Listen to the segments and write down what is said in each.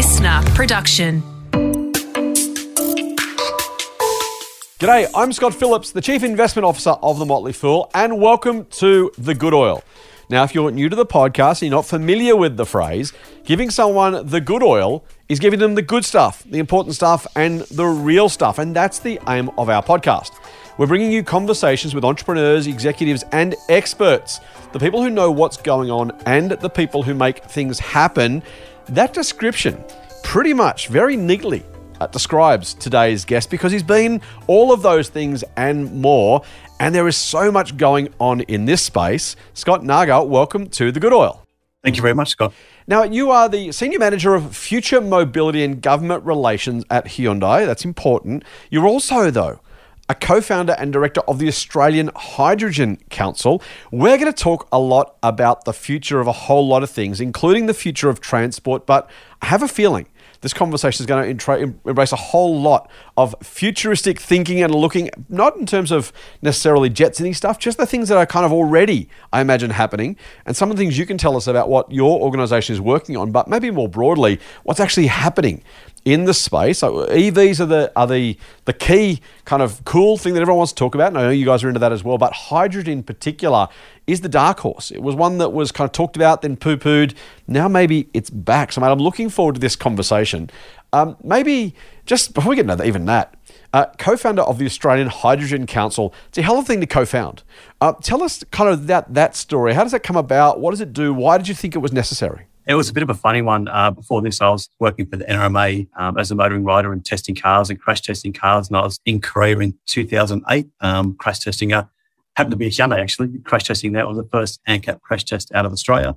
listener production. G'day, I'm Scott Phillips, the Chief Investment Officer of The Motley Fool, and welcome to The Good Oil. Now, if you're new to the podcast and you're not familiar with the phrase, giving someone the good oil is giving them the good stuff, the important stuff, and the real stuff. And that's the aim of our podcast. We're bringing you conversations with entrepreneurs, executives, and experts the people who know what's going on and the people who make things happen. That description pretty much very neatly uh, describes today's guest because he's been all of those things and more. And there is so much going on in this space. Scott Nargar, welcome to The Good Oil. Thank you very much, Scott. Now, you are the Senior Manager of Future Mobility and Government Relations at Hyundai. That's important. You're also, though, a co founder and director of the Australian Hydrogen Council. We're going to talk a lot about the future of a whole lot of things, including the future of transport, but I have a feeling this conversation is going to embrace a whole lot of futuristic thinking and looking, not in terms of necessarily jetsony stuff, just the things that are kind of already, I imagine, happening, and some of the things you can tell us about what your organization is working on, but maybe more broadly, what's actually happening in the space. EVs are the are the the key kind of cool thing that everyone wants to talk about. And I know you guys are into that as well. But hydrogen in particular is the dark horse. It was one that was kind of talked about, then poo pooed. Now maybe it's back. So mate, I'm looking forward to this conversation. Um, maybe just before we get into even that. Uh, co-founder of the Australian Hydrogen Council. It's a hell of a thing to co-found. Uh, tell us kind of that that story. How does that come about? What does it do? Why did you think it was necessary? It was a bit of a funny one. Uh, before this, I was working for the NRMA um, as a motoring rider and testing cars and crash testing cars. And I was in Korea in 2008, um, crash testing a, happened to be a Hyundai actually, crash testing that was the first ANCAP crash test out of Australia.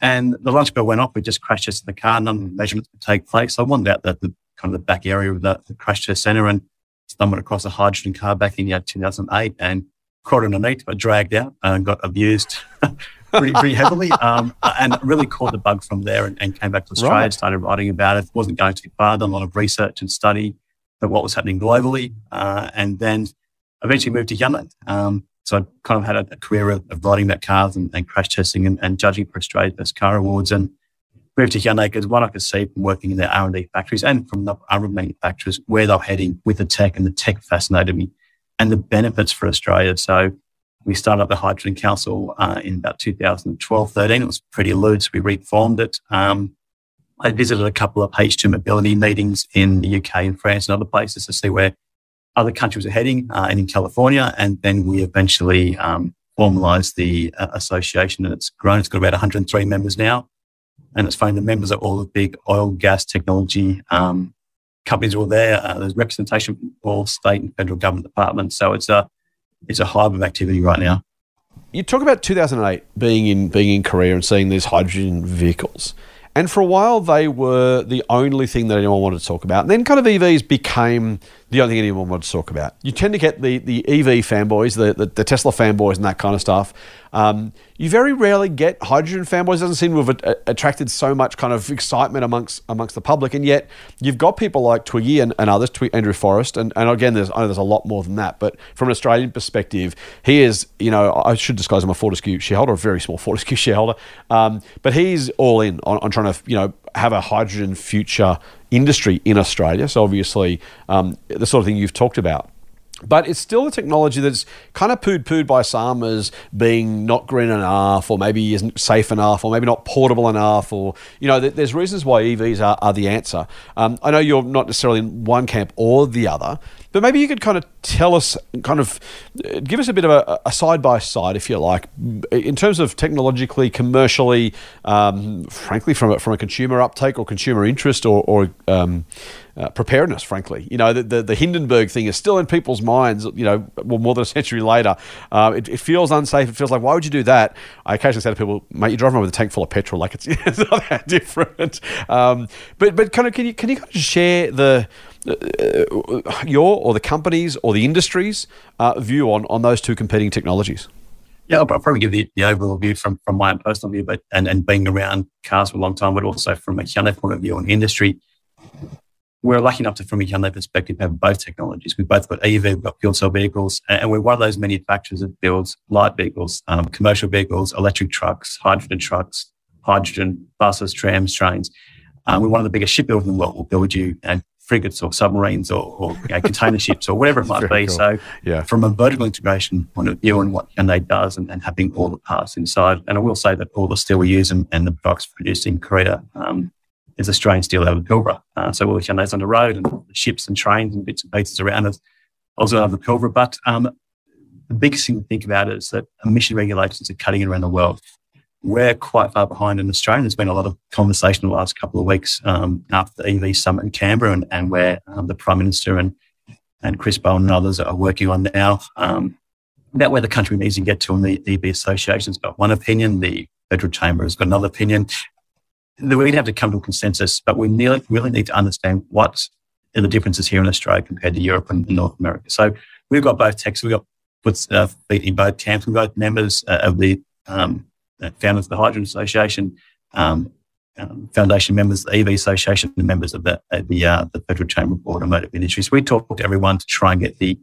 And the lunch bell went off. We just crash tested the car. None of the measurements would take place. I wandered out the, the kind of the back area of the, the crash test center and stumbled across a hydrogen car back in year 2008 and caught underneath, got dragged out and got abused pretty, pretty heavily um, and really caught the bug from there and, and came back to Australia, right. started writing about it. Wasn't going too far, done a lot of research and study of what was happening globally, uh, and then eventually moved to Hyundai. Um, so I kind of had a, a career of, of, writing about cars and, and crash testing and, and, judging for Australia's Best Car Awards and moved to Hyundai because what I could see from working in their R&D factories and from the other manufacturers where they're heading with the tech and the tech fascinated me and the benefits for Australia. So we started up the Hydrogen Council uh, in about 2012, 13. It was pretty loose. So we reformed it. Um, I visited a couple of H2 mobility meetings in the UK and France and other places to see where other countries are heading uh, and in California. And then we eventually um, formalized the uh, association and it's grown. It's got about 103 members now. And it's funny, the members are all the big oil, gas, technology um, companies are all there. Uh, there's representation from all state and federal government departments. So it's a, it's a hive of activity right now. You talk about 2008 being in being in Korea and seeing these hydrogen vehicles. And for a while, they were the only thing that anyone wanted to talk about. And then kind of EVs became the only thing anyone wanted to talk about. You tend to get the, the EV fanboys, the, the, the Tesla fanboys, and that kind of stuff. Um, you very rarely get hydrogen fanboys. It doesn't seem to have attracted so much kind of excitement amongst amongst the public. And yet, you've got people like Twiggy and, and others, Andrew Forrest. And, and again, there's, I know there's a lot more than that. But from an Australian perspective, he is, you know, I should disclose I'm a Fortescue shareholder, a very small Fortescue shareholder. Um, but he's all in on, on trying to, you know, have a hydrogen future industry in Australia. So obviously, um, the sort of thing you've talked about. But it's still a technology that's kind of pooed pooed by some as being not green enough, or maybe isn't safe enough, or maybe not portable enough, or you know, there's reasons why EVs are, are the answer. Um, I know you're not necessarily in one camp or the other, but maybe you could kind of tell us, kind of uh, give us a bit of a side by side, if you like, in terms of technologically, commercially, um, frankly, from a, from a consumer uptake or consumer interest or, or um, uh, preparedness, frankly. You know, the, the, the, Hindenburg thing is still in people's minds, you know, well, more than a century later. Uh, it, it, feels unsafe. It feels like, why would you do that? I occasionally say to people, mate, you're driving around with a tank full of petrol. Like, it's, it's not that different. Um, but, but kind of, can you, can you kind of share the, uh, your or the companies or the industries uh, view on, on those two competing technologies? Yeah, I'll probably give the, the overall view from, from my own personal view, but and, and being around cars for a long time, but also from a Hyundai point of view on industry. We're lucky enough to, from a Hyundai perspective, have both technologies. We've both got EV, we've got fuel cell vehicles, and we're one of those manufacturers that builds light vehicles, um, commercial vehicles, electric trucks, hydrogen trucks, hydrogen buses, trams, trains. Um, we're one of the biggest shipbuilders in the world. We'll build you and frigates or submarines or, or you know, container ships or whatever it might be. Cool. So, yeah. from a vertical integration point of view and what Hyundai does and, and, having all the parts inside, and I will say that all the steel we use and, and the products produced in Korea um, is Australian steel out of Pilbara. Uh, so, all the Hyundai's on the road and the ships and trains and bits and pieces around us also out of the Pilbara. But um, the biggest thing to think about is that emission regulations are cutting around the world we're quite far behind in Australia. There's been a lot of conversation the last couple of weeks um, after the EV summit in Canberra, and, and where um, the Prime Minister and and Chris Bowen and others are working on now um, about where the country needs to get to. And the EV Association's got one opinion, the Federal Chamber has got another opinion. We'd have to come to a consensus, but we really, really need to understand what are the differences here in Australia compared to Europe and North America. So we've got both texts. We've got uh, in both camps. We've got members uh, of the um, founders of the Hydrogen Association, um, um, foundation members, the EV Association, members of the uh, the, uh, the Federal Chamber of Automotive Industries. We talk to everyone to try and get the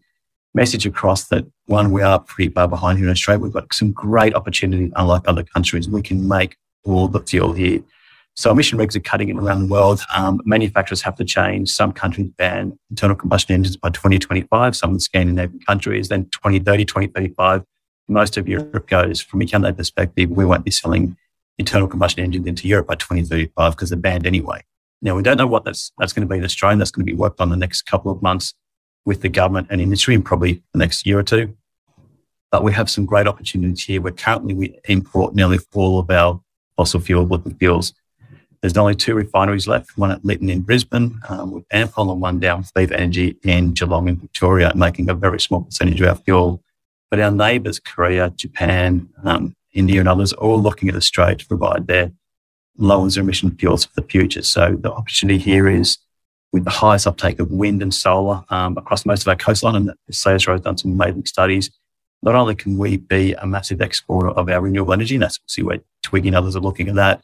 message across that one, we are pretty far behind here in Australia. We've got some great opportunities, unlike other countries. We can make all the fuel here. So emission regs are cutting it around the world. Um, manufacturers have to change. Some countries ban internal combustion engines by 2025, some Scandinavian countries, then 2030, 2035 most of Europe goes. From a Hyundai perspective, we won't be selling internal combustion engines into Europe by 2035 because they're banned anyway. Now, we don't know what that's, that's going to be in Australia. That's going to be worked on the next couple of months with the government and industry and probably the next year or two. But we have some great opportunities here where currently we import nearly all of our fossil fuel liquid fuels. There's only two refineries left, one at Lytton in Brisbane um, with Ampol and one down Viva Energy in Geelong in Victoria, making a very small percentage of our fuel but our neighbours, Korea, Japan, um, India, and others, are all looking at Australia to provide their low zero emission fuels for the future. So the opportunity here is with the highest uptake of wind and solar um, across most of our coastline, and Sayers has done some amazing studies. Not only can we be a massive exporter of our renewable energy, and that's obviously where Twiggy and others are looking at that,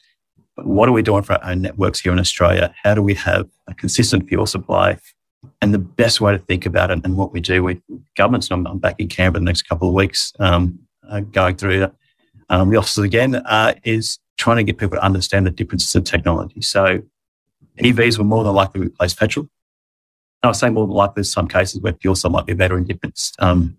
but what are we doing for our own networks here in Australia? How do we have a consistent fuel supply and the best way to think about it and what we do with governments, and I'm, I'm back in Canberra the next couple of weeks um, uh, going through um, the offices again, uh, is trying to get people to understand the differences in technology. So EVs will more than likely replace petrol. I would say more than likely, there's some cases where fuel cell might be better in different um,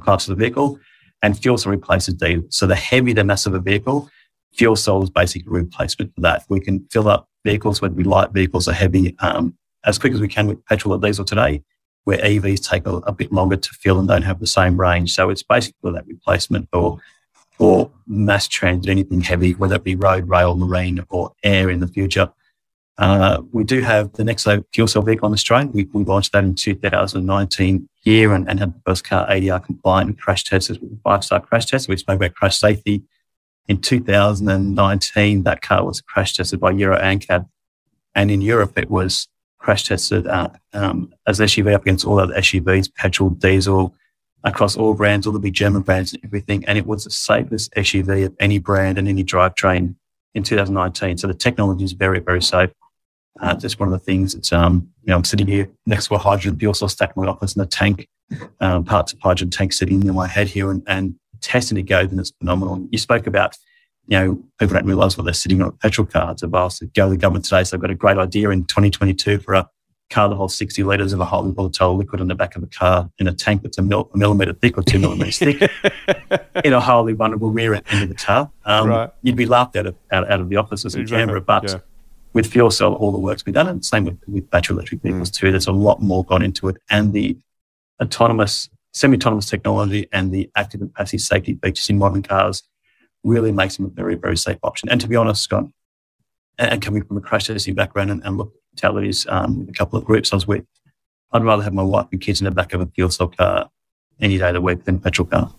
classes of the vehicle, and fuel cell replaces diesel. So the heavier the mass of a vehicle, fuel cell is basically a replacement for that. We can fill up vehicles, whether be light vehicles or heavy, um, as quick as we can with petrol or diesel today, where EVs take a, a, bit longer to fill and don't have the same range. So it's basically that replacement or for mass transit, anything heavy, whether it be road, rail, marine, or air in the future. Uh, we do have the Nexo fuel cell vehicle in Australia. We, we launched that in 2019 year and, and had the first car ADR compliant and crash tested with a five star crash test. We spoke about crash safety. In 2019, that car was crash tested by Euro NCAP. And in Europe, it was crash tested uh, um, as SUV up against all other SUVs, petrol, diesel, across all brands, all the big German brands and everything. And it was the safest SUV of any brand and any drivetrain in 2019. So the technology is very, very safe. Uh, just one of the things that, um, you know, I'm sitting here next to a hydrogen fuel cell stack in my office and a tank, um, parts of hydrogen tank sitting in my head here and, and testing it goes and it's phenomenal. You spoke about you know, people don't realize what they're sitting on petrol cards. I've asked to go to the government today. So I've got a great idea in 2022 for a car that holds 60 litres of a highly volatile liquid in the back of a car in a tank that's a, mil- a millimetre thick or two millimetres thick in a highly vulnerable rear end of the car. Um, right. You'd be laughed out of, out, out of the offices in exactly. Canberra. But yeah. with fuel cell, all the work's been done. And same with, with battery electric vehicles mm. too. There's a lot more gone into it. And the autonomous, semi-autonomous technology and the active and passive safety features in modern cars really makes them a very, very safe option. And to be honest, Scott, and coming from a crash testing background and, and look at fatalities um, with a couple of groups I was with, I'd rather have my wife and kids in the back of a fuel cell car any day of the week than a petrol car.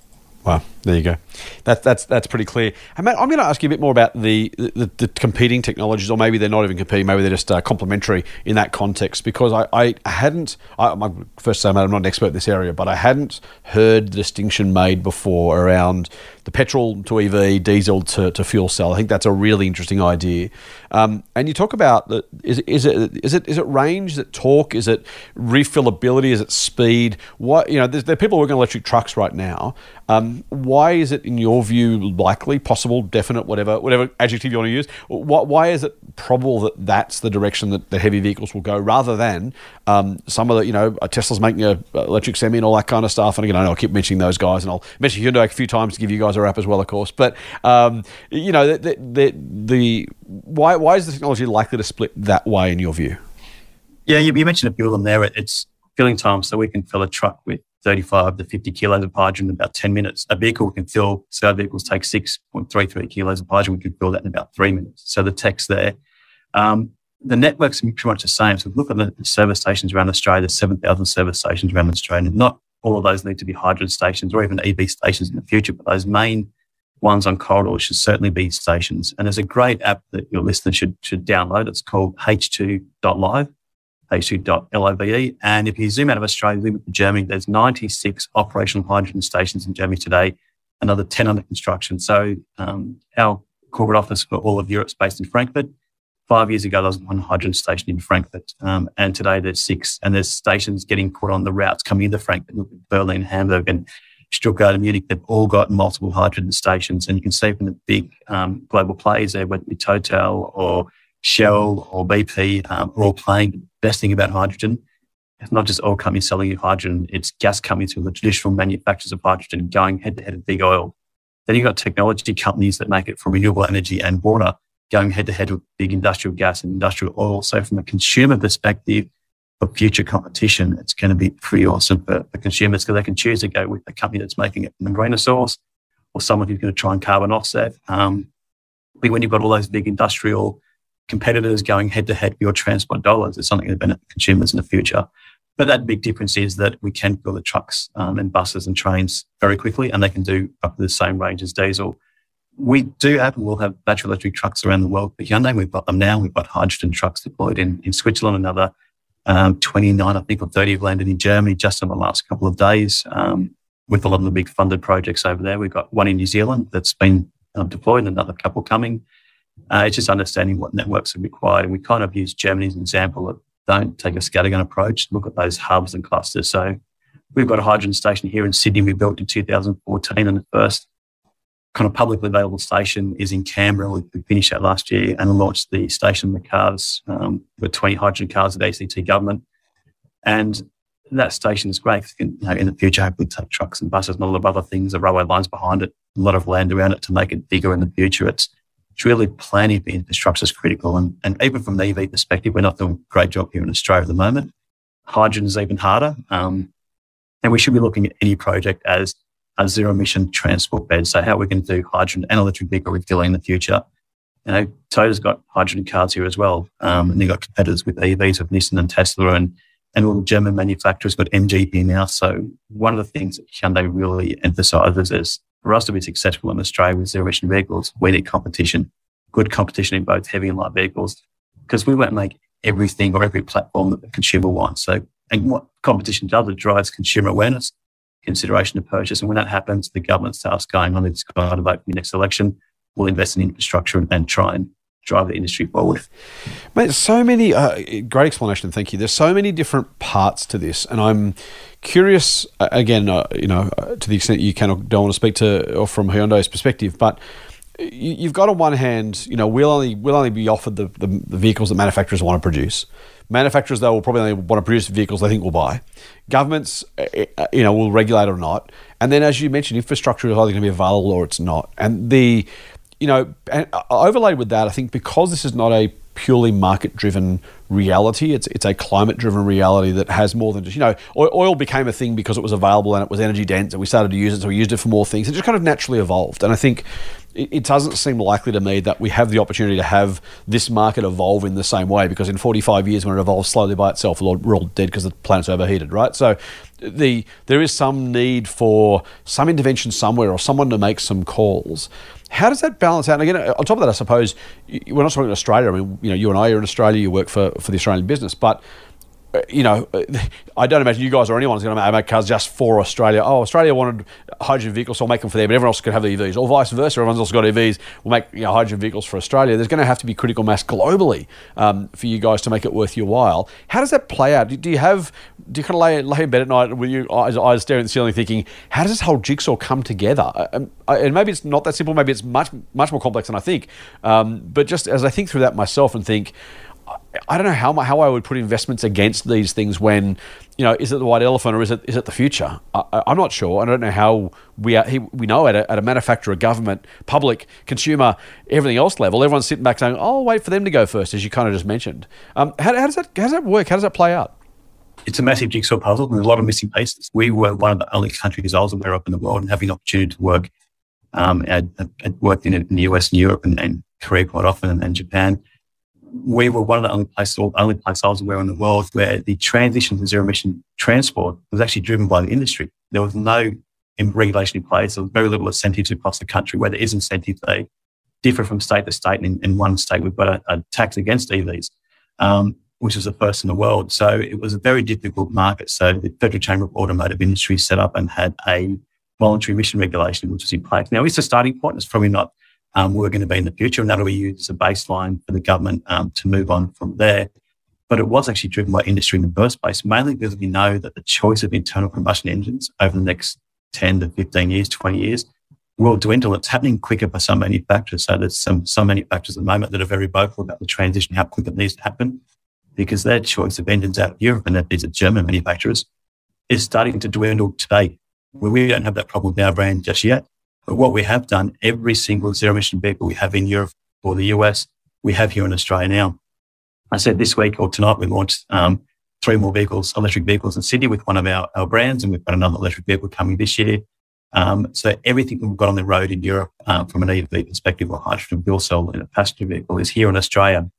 Wow, there you go. That's that's that's pretty clear. And Matt, I'm going to ask you a bit more about the, the, the competing technologies, or maybe they're not even competing. Maybe they're just uh, complementary in that context. Because I, I hadn't. I, my first time, I'm not an expert in this area, but I hadn't heard the distinction made before around the petrol to EV, diesel to, to fuel cell. I think that's a really interesting idea. Um, and you talk about the, is, is it is it is it range? Is it torque? Is it refillability? Is it speed? What you know? There are people working on electric trucks right now. Um, why is it, in your view, likely, possible, definite, whatever whatever adjective you want to use? Why, why is it probable that that's the direction that the heavy vehicles will go, rather than um, some of the you know Tesla's making a electric semi and all that kind of stuff. And again, I know I keep mentioning those guys, and I'll mention Hyundai a few times to give you guys a wrap as well, of course. But um, you know, the, the, the why why is the technology likely to split that way in your view? Yeah, you, you mentioned a few of them there. It's filling time, so we can fill a truck with 35 to 50 kilos of hydrogen in about 10 minutes. A vehicle can fill, so vehicles take 6.33 kilos of hydrogen. We can fill that in about three minutes. So the tech's there. Um, the network's are pretty much the same. So look at the service stations around Australia, there's 7,000 service stations around Australia. Not all of those need to be hydrogen stations or even EV stations in the future, but those main ones on corridors should certainly be stations. And there's a great app that your listeners should, should download. It's called H2.live h2.love. And if you zoom out of Australia, zoom to Germany, there's 96 operational hydrogen stations in Germany today, another 10 under construction. So um, our corporate office for all of Europe is based in Frankfurt. Five years ago, there was one hydrogen station in Frankfurt, um, and today there's six. And there's stations getting put on the routes coming into Frankfurt, Berlin, Hamburg, and Stuttgart and Munich. They've all got multiple hydrogen stations, and you can see from the big um, global players there, whether it be Total or Shell or BP, um, are all playing The best thing about hydrogen, it's not just oil companies selling you hydrogen, it's gas companies who the traditional manufacturers of hydrogen going head to head with big oil. Then you've got technology companies that make it from renewable energy and water going head to head with big industrial gas and industrial oil. So from a consumer perspective, for future competition, it's going to be pretty awesome for, for consumers because they can choose to go with a company that's making it from a greener source or someone who's going to try and carbon offset. Um, but when you've got all those big industrial competitors going head to head for your transport dollars is something that benefit consumers in the future. But that big difference is that we can fill the trucks um, and buses and trains very quickly, and they can do up to the same range as diesel. We do have and will have battery electric trucks around the world for Hyundai. We've got them now. We've got hydrogen trucks deployed in, in Switzerland, another um, 29, I think, or 30 have landed in Germany just in the last couple of days um, with a lot of the big funded projects over there. We've got one in New Zealand that's been um, deployed, and another couple coming. Uh, it's just understanding what networks are required. And we kind of use Germany as an example of don't take a scattergun approach, look at those hubs and clusters. So we've got a hydrogen station here in Sydney we built in 2014 and the first kind of publicly available station is in Canberra. We, finished that last year and launched the station the cars um, with 20 hydrogen cars at ACT government. And that station is great. You know, in the future, hopefully take trucks and buses and a lot of other things, the railway lines behind it, a lot of land around it to make it bigger in the future. It's it's really planning for infrastructure is critical. And, and even from the EV perspective, we're not doing a great job here in Australia at the moment. Hydrogen is even harder. Um, and we should be looking at any project as zero emission transport bed. So how we're going to do hydrogen and electric vehicle refueling in the future. You know, Toyota's got hydrogen cars here as well. Um, and they've got competitors with EVs with Nissan and Tesla and, and all the German manufacturers got MG here now. So one of the things that Hyundai really emphasizes is for us to be successful in Australia with zero emission vehicles, we need competition, good competition in both heavy and light vehicles, because we won't make everything or every platform that the consumer wants. So, and what competition does, it drives consumer awareness, consideration to purchase. And when that happens, the government starts going on its going to the next election. We'll invest in infrastructure and, try and drive the industry forward. Mate, so many, uh, great explanation. Thank you. There's so many different parts to this. And I'm curious, uh, again, uh, you know, uh, to the extent you can don't want to speak to or from Hyundai's perspective, but you've got on one hand, you know, we'll only we'll only be offered the, the, the, vehicles that manufacturers want to produce. Manufacturers, though, will probably only want to produce vehicles they think will buy. Governments, eh, eh, uh, you know, will regulate or not. And then, as you mentioned, infrastructure is either going to be available or it's not. And the you know, and uh, overlaid with that, I think because this is not a purely market driven reality. It's it's a climate driven reality that has more than just you know oil became a thing because it was available and it was energy dense and we started to use it so we used it for more things. It just kind of naturally evolved, and I think it, doesn't seem likely to me that we have the opportunity to have this market evolve in the same way because in 45 years when it evolves slowly by itself, we're all dead because the planet's overheated, right? So the there is some need for some intervention somewhere or someone to make some calls. How does that balance out? And again, on top of that, I suppose we're not talking in Australia. I mean, you know, you and I are in Australia. You work for, for the Australian business, but you know, uh, I don't imagine you guys or anyone's going to make cars just for Australia. Oh, Australia wanted hydrogen vehicles, so I'll make them for there, but everyone else could have the EVs, or vice versa. Everyone's also got EVs. We'll make you know, hydrogen vehicles for Australia. There's going to have to be critical mass globally um, for you guys to make it worth your while. How does that play out? Do, you have do you kind of lay, lay in bed at night with your eyes, eyes staring at the ceiling, thinking, how does this whole jigsaw come together? Um, and maybe it's not that simple. Maybe it's much much more complex than I think. Um, but just as I think through that myself and think I don't know how how I would put investments against these things when, you know, is it the white elephant or is it is it the future? I, am not sure. I don't know how we are, we know at a, at a manufacturer, government, public, consumer, everything else level, everyone's sitting back saying, "Oh, I'll wait for them to go first, as you kind of just mentioned. Um, how, how does that how does that work? How does that play out? It's a massive jigsaw puzzle. There's a lot of missing pieces. We were one of the only countries I was aware of in the world and having the opportunity to work. Um, I, worked in, in, the US and Europe and, and Korea quite often and, and Japan we were one of the only places, or only place I was aware in the world where the transition to zero emission transport was actually driven by the industry. There was no regulation in place. There was very little incentives across the country. Where there is incentives, they differ from state to state. And in, in one state, we've got a, a tax against EVs, um, which was the first in the world. So it was a very difficult market. So the Federal Chamber of Automotive Industry set up and had a voluntary emission regulation, which was in place. Now, it's a starting point. It's probably not um, we're going to be in the future, and that'll be used as a baseline for the government um, to move on from there. But it was actually driven by industry in the first place, mainly because we know that the choice of internal combustion engines over the next 10 to 15 years, 20 years, will dwindle. It's happening quicker by some manufacturers. So there's some, some manufacturers at the moment that are very vocal about the transition, how quick it needs to happen, because their choice of engines out of Europe, and these are German manufacturers, is starting to dwindle today. Where we don't have that problem with our brand just yet. But what we have done, every single zero emission vehicle we have in Europe or the US, we have here in Australia now. I said this week or tonight we launched um, three more vehicles, electric vehicles in Sydney with one of our, our brands, and we've got another electric vehicle coming this year. Um, so everything we've got on the road in Europe um, from an EV perspective or hydrogen fuel cell in a passenger vehicle is here in Australia.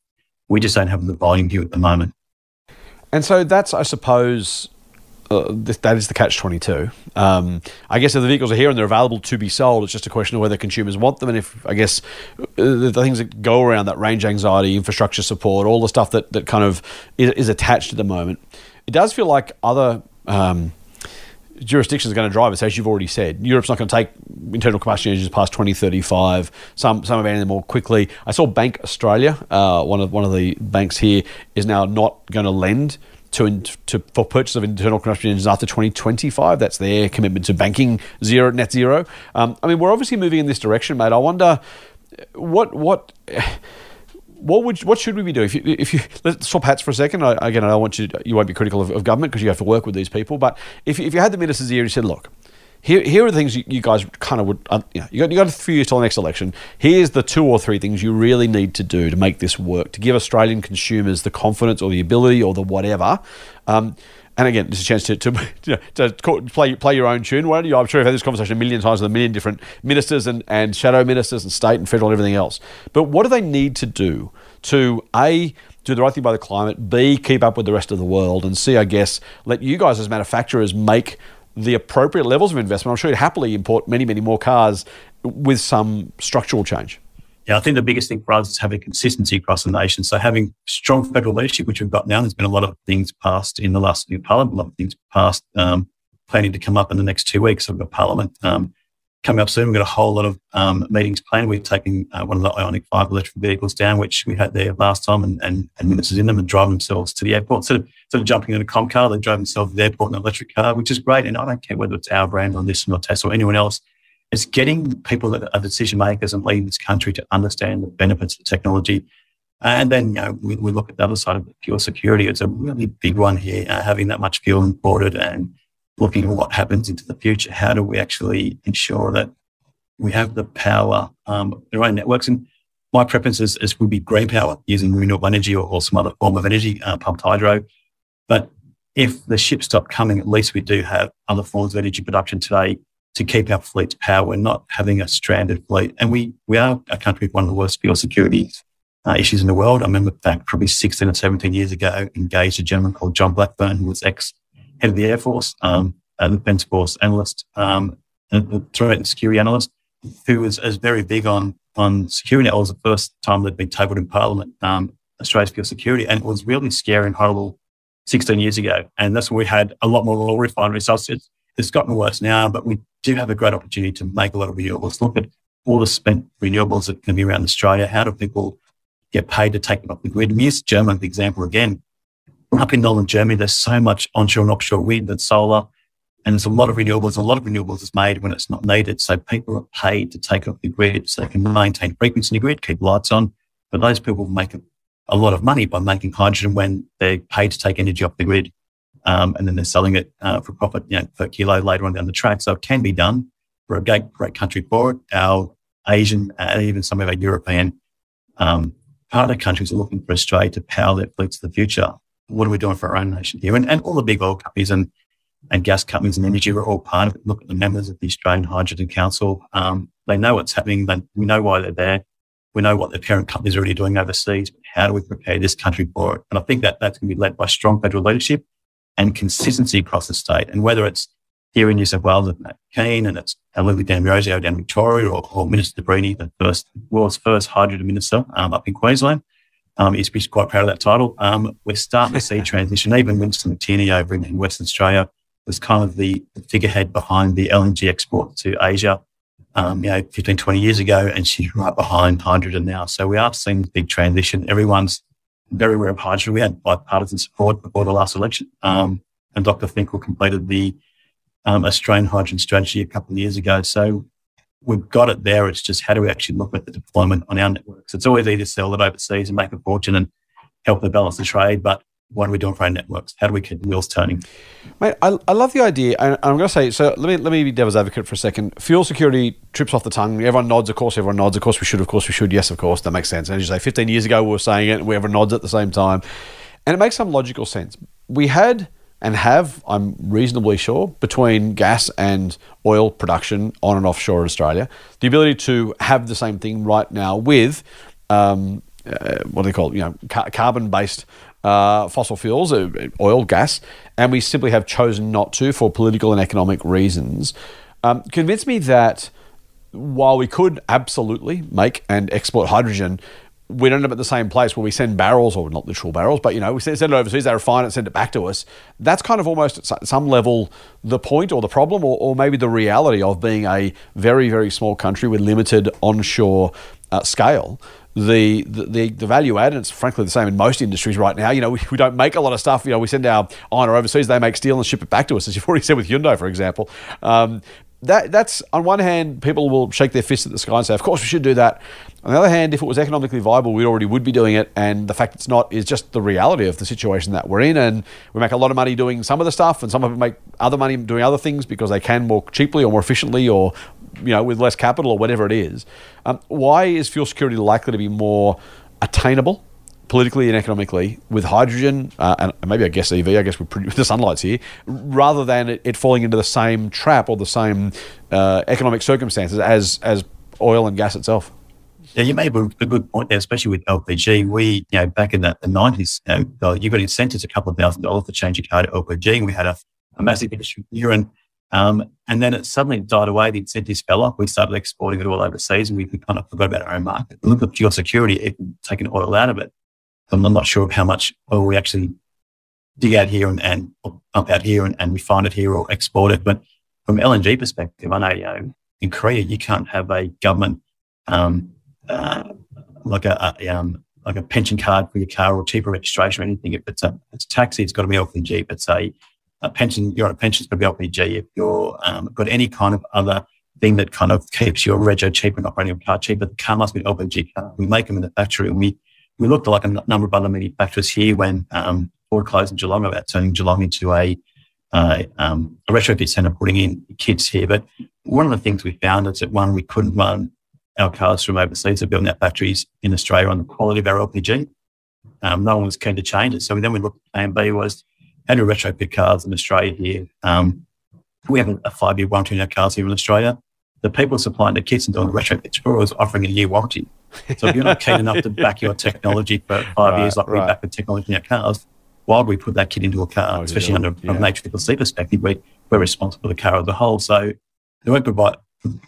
We just don't have the volume here at the moment. And so that's, I suppose, uh, that is the catch 22. Um, I guess if the vehicles are here and they're available to be sold, it's just a question of whether consumers want them. And if, I guess, uh, the things that go around that range anxiety, infrastructure support, all the stuff that, that kind of is, is attached at the moment, it does feel like other. Um, jurisdictions are going to drive us, as you've already said. Europe's not going to take internal combustion engines past 2035. Some some are banning them more quickly. I saw Bank Australia, uh, one of one of the banks here, is now not going to lend to, to for purchase of internal combustion engines after 2025. That's their commitment to banking zero net zero. Um, I mean, we're obviously moving in this direction, mate. I wonder what what. What would what should we be doing? If you, if you let's swap hats for a second. I, again, I don't want you. You won't be critical of, of government because you have to work with these people. But if if you had the ministers here and you said, "Look, here, here are the things you, guys kind of would, uh, you, know, you, got, you got a few years till the next election. Here's the two or three things you really need to do to make this work, to give Australian consumers the confidence or the ability or the whatever. Um, and again, is a chance to, to, you know, to play play your own tune. Why you? I'm sure you've had this conversation a million times with a million different ministers and, and shadow ministers and state and federal and everything else. But what do they need to do to A, do the right thing by the climate, B, keep up with the rest of the world, and C, I guess, let you guys as manufacturers make the appropriate levels of investment, I'm sure you'd happily import many, many more cars with some structural change. Yeah, I think the biggest thing for us is having consistency across the nation. So having strong federal leadership, which we've got now, there's been a lot of things passed in the last new parliament, a lot of things passed, um, planning to come up in the next two weeks. So we've got parliament um, coming up soon. We've got a whole lot of um, meetings planned. We're taking uh, one of the Ioniq 5 electric vehicles down, which we had there last time, and, and, and ministers in them and drive themselves to the airport. Instead of, instead of jumping in a com car, they drove themselves to the airport in an electric car, which is great. And I don't care whether it's our brand on this or Tesla or anyone else. It's getting people that are decision makers and leading this country to understand the benefits of the technology. And then, you know, we, we look at the other side of fuel security. It's a really big one here, uh, having that much fuel imported and looking at what happens into the future. How do we actually ensure that we have the power, um, their own networks? And my preference is, is would be green power using renewable energy or, or some other form of energy, uh, pumped hydro. But if the ships stop coming, at least we do have other forms of energy production today to keep our fleet's power. We're not having a stranded fleet. And we, we are a country with one of the worst fuel security uh, issues in the world. I remember back probably 16 or 17 years ago, engaged a gentleman called John Blackburn, who was ex head of the Air Force, um, a defense force analyst, um, threat and security analyst, who was, was very big on, on security. It was the first time they'd been tabled in Parliament, um, Australia's fuel security. And it was really scary and horrible 16 years ago. And that's when we had a lot more oil refineries. So it's, it's gotten worse now, but we do have a great opportunity to make a lot of renewables. Look at all the spent renewables that can be around Australia. How do people get paid to take them off the grid? We use Germany, the example again. Up in northern Germany, there's so much onshore and offshore wind and solar, and there's a lot of renewables. A lot of renewables is made when it's not needed. So people are paid to take off the grid so they can maintain frequency in the grid, keep lights on. But those people make a, lot of money by making hydrogen when they're paid to take energy off the grid. Um, and then they're selling it uh, for profit you know, per kilo later on down the track. So it can be done. We're a great, great country for it. Our Asian and even some of our European um, partner countries are looking for Australia to power their fleets of the future. What are we doing for our own nation here? And, and all the big oil companies and, and gas companies and energy are all part of it. Look at the members of the Australian Hydrogen Council. Um, they know what's happening. They, we know why they're there. We know what the parent companies are already doing overseas. But How do we prepare this country for it? And I think that that's going to be led by strong federal leadership and consistency across the state. And whether it's here in New South Wales with Matt Kean and it's Lily D'Ambrosio down in Victoria or, or Minister Brenni, the first world's first hydrogen minister um, up in Queensland. Um, he's quite proud of that title. Um, we're starting to see transition. Even Minister MacTiernan over in, Western Australia was kind of the, the figurehead behind the LNG export to Asia, um, you know, 15, 20 years ago, and she's right behind hydrogen now. So we are seeing big transition. Everyone's very aware of hydrogen. We had bipartisan support before the last election. Um, and Dr. Finkel completed the um, Australian hydrogen strategy a couple of years ago. So we've got it there. It's just how do we actually look at the deployment on our networks? It's always to sell it overseas and make a fortune and help the balance of trade, but what are we doing for our networks? How do we keep wheels turning? Mate, I, I love the idea, and I'm going to say so. Let me let me be devil's advocate for a second. Fuel security trips off the tongue. Everyone nods, of course. Everyone nods, of course. We should, of course, we should. Yes, of course. That makes sense. And as you say, 15 years ago we were saying it, and we everyone nods at the same time, and it makes some logical sense. We had and have, I'm reasonably sure, between gas and oil production on and offshore Australia, the ability to have the same thing right now with um, uh, what do they call? You know, ca- carbon-based uh, fossil fuels, uh, oil, gas, and we simply have chosen not to for political and economic reasons. Um, convince me that while we could absolutely make and export hydrogen we don't end up at the same place where we send barrels, or not literal barrels, but you know, we send it overseas, they refine it, send it back to us. That's kind of almost at some level the point or the problem, or, or maybe the reality of being a very, very small country with limited onshore uh, scale. The, the, the value add, and it's frankly the same in most industries right now. You know, we, we don't make a lot of stuff. You know, we send our iron overseas, they make steel and ship it back to us, as you've already said with Hyundai, for example. Um, that that's on one hand, people will shake their fists at the sky and say, "Of course, we should do that." On the other hand, if it was economically viable, we already would be doing it. And the fact it's not is just the reality of the situation that we're in. And we make a lot of money doing some of the stuff, and some of them make other money doing other things because they can more cheaply or more efficiently, or you know, with less capital or whatever it is. Um, why is fuel security likely to be more attainable politically and economically with hydrogen uh, and maybe I guess EV, I guess we're pretty, the sunlight's here, rather than it, it, falling into the same trap or the same uh, economic circumstances as as oil and gas itself. Yeah, you made a good point there, especially with LPG. We, you know, back in the, the 90s, you, know, you got incentives a couple of thousand dollars to change your car to LPG, and we had a, a massive industry here. And, um, and then it suddenly died away. The incentives fell off. We started exporting it all overseas, and we kind of forgot about our own market. Look at your security, even taking oil out of it. I'm not sure of how much oil we actually dig out here and, and pump out here and, and refine it here or export it. But from LNG perspective, I know, you know in Korea, you can't have a government um, uh, like a, a um, like a pension card for your car or cheaper registration or anything. If it's a it's a taxi, it's got to be LPG. If it's a, a pension, you're on a pension, it's got to be LPG. If you're um, got any kind of other thing that kind of keeps your rego cheaper and operating your car cheaper, the car must be LPG car. We make them in the factory and we we looked at like a number of other manufacturers here when um, Ford closed in Geelong about turning Geelong into a um, a retrofit centre, putting in kits here. But one of the things we found is that one, we couldn't run our cars from overseas, so building our factories in Australia on the quality of our LPG. Um, no one was keen to change it. So then we looked at plan B was how do retrofit cars in Australia here? Um, we have a five year warranty on our cars here in Australia. The people supplying the kits and doing the retrofits for us offering a year warranty. So if you're not keen enough to back your technology for five right, years, like right. we back the technology in our cars, why would we put that kit into a car, oh, especially under yeah. from an HPLC perspective? We, we're responsible for the car as a whole. So they weren't provide,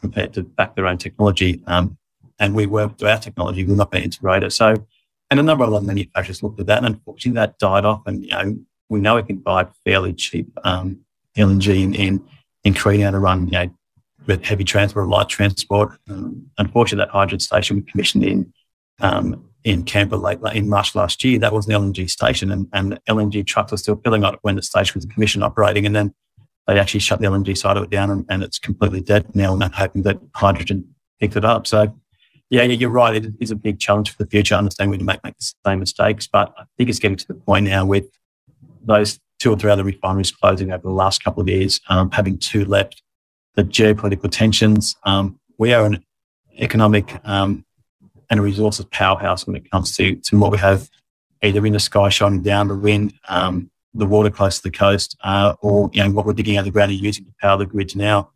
prepared to back their own technology. Um, and we were, our technology, we're not being integrated. So, and a number of other manufacturers looked at that. And unfortunately, that died off. And, you know, we know we can buy fairly cheap um, LNG in, in, in Korea to run you know, with heavy transport, light transport. Um, unfortunately, that hydrogen station we commissioned in um, in Canberra late, in March last year. That was an LNG station, and, and LNG trucks were still filling up when the station was commissioned operating. And then they actually shut the LNG side of it down, and, and it's completely dead now. And I'm hoping that hydrogen picked it up. So, yeah, you're right. It is a big challenge for the future. I understand we make, make the same mistakes, but I think it's getting to the point now with those two or three other refineries closing over the last couple of years, um, having two left, the geopolitical tensions. Um, we are an economic um, and a resources powerhouse when it comes to, to what we have either in the sky shining down, the wind, um, the water close to the coast, uh, or you know, what we're digging out of the ground and using to power the grids now.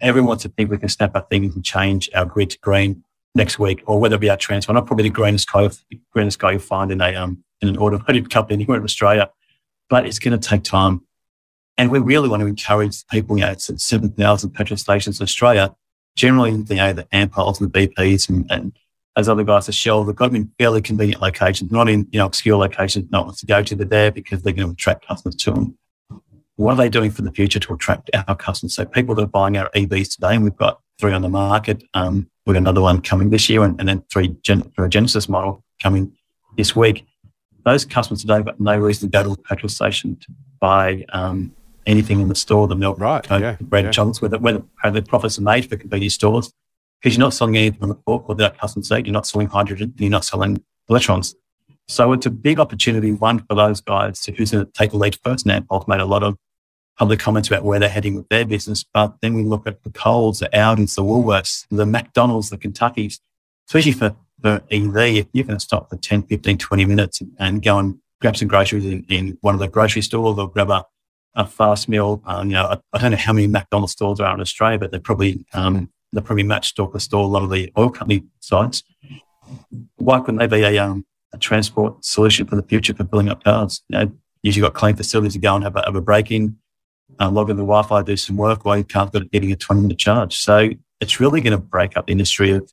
Everyone wants to think we can snap our things and change our grid to green next week, or whether it be our transfer. Not probably the greenest guy, greenest guy you find in a um, in an automotive company anywhere in Australia, but it's going to take time. And we really want to encourage people. You know, it's at 7,000 petrol stations in Australia. Generally, you know, the Ampols and the BPs and, and as other guys at Shell, they've got them in fairly convenient locations, not in you know obscure locations no one wants to go to. They're there because they're going to attract customers to them. What are they doing for the future to attract our customers? So people that are buying our EVs today, and we've got three on the market. Um, we've got another one coming this year, and, and then three gen- for a Genesis model coming this week. Those customers today have got no reason to go to a petrol station to buy um, anything in the store, the milk, right, Coke, yeah, bread, yeah. chocolates, whether, whether how the profits are made for convenience stores because you're not selling anything on the forecourt that customer seat. You're not selling hydrogen. You're not selling electrons. So it's a big opportunity, one, for those guys to who's going to take the lead first. And Ampol's made a lot of public comments about where they're heading with their business. But then we look at the Coles, the Aldis, the Woolworths, the McDonald's, the Kentuckys, especially for, for EV, if you're going to stop for 10, 15, 20 minutes and go and grab some groceries in, in one of the grocery stores or grab a, a fast meal. Um, you know, I, I, don't know how many McDonald's stores are in Australia, but they're probably um, they probably match stock store a lot of the oil company sites. Why couldn't they be a, um, a transport solution for the future for filling up cars? You know, usually got clean facilities to go and have a, have a break in, uh, log in the Wi Fi, do some work while your car's got getting a 20 minute charge. So it's really going to break up the industry of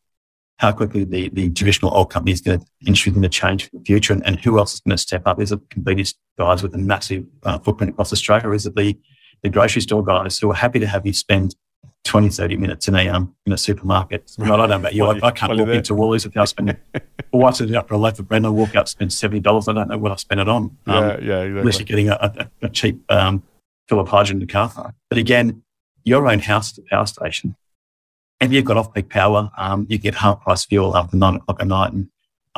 how quickly the, the traditional oil company is going to, industry going to change for the future and, and who else is going to step up? Is it convenience guys with a massive uh, footprint across Australia? Or is it the, the grocery store guys who are happy to have you spend 20, 30 minutes in a um, in a supermarket. I don't know about you. I, I, can't walk into Woolies without spending. or I sit up for a loaf of bread and I walk out spend seventy dollars. I don't know what I spend it on. Um, yeah, yeah, exactly. Unless you're getting a, a, a cheap um, fill of hydrogen in the car. But again, your own house power station. If you've got off peak power, um, you get half price fuel after nine o'clock at night and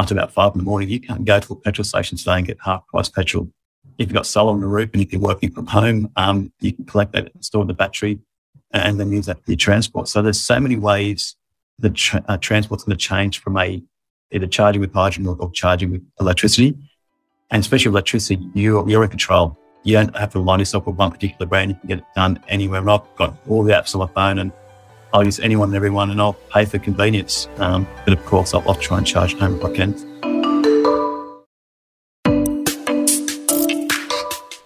to about five in the morning. You can't go to a petrol station today and get half price petrol. If you've got solar on the roof and if you're working from home, um, you can collect that, store the battery, and then use that for your transport. So there's so many ways that tra- uh, transport's going to change from a either charging with hydrogen or, or, charging with electricity. And especially with electricity, you're, you're in control. You don't have to line yourself with one particular brand. You can get it done anywhere. And I've got all the apps on my phone and I'll use anyone and everyone and I'll pay for convenience. Um, but of course, I'll, I'll try and charge home if I can.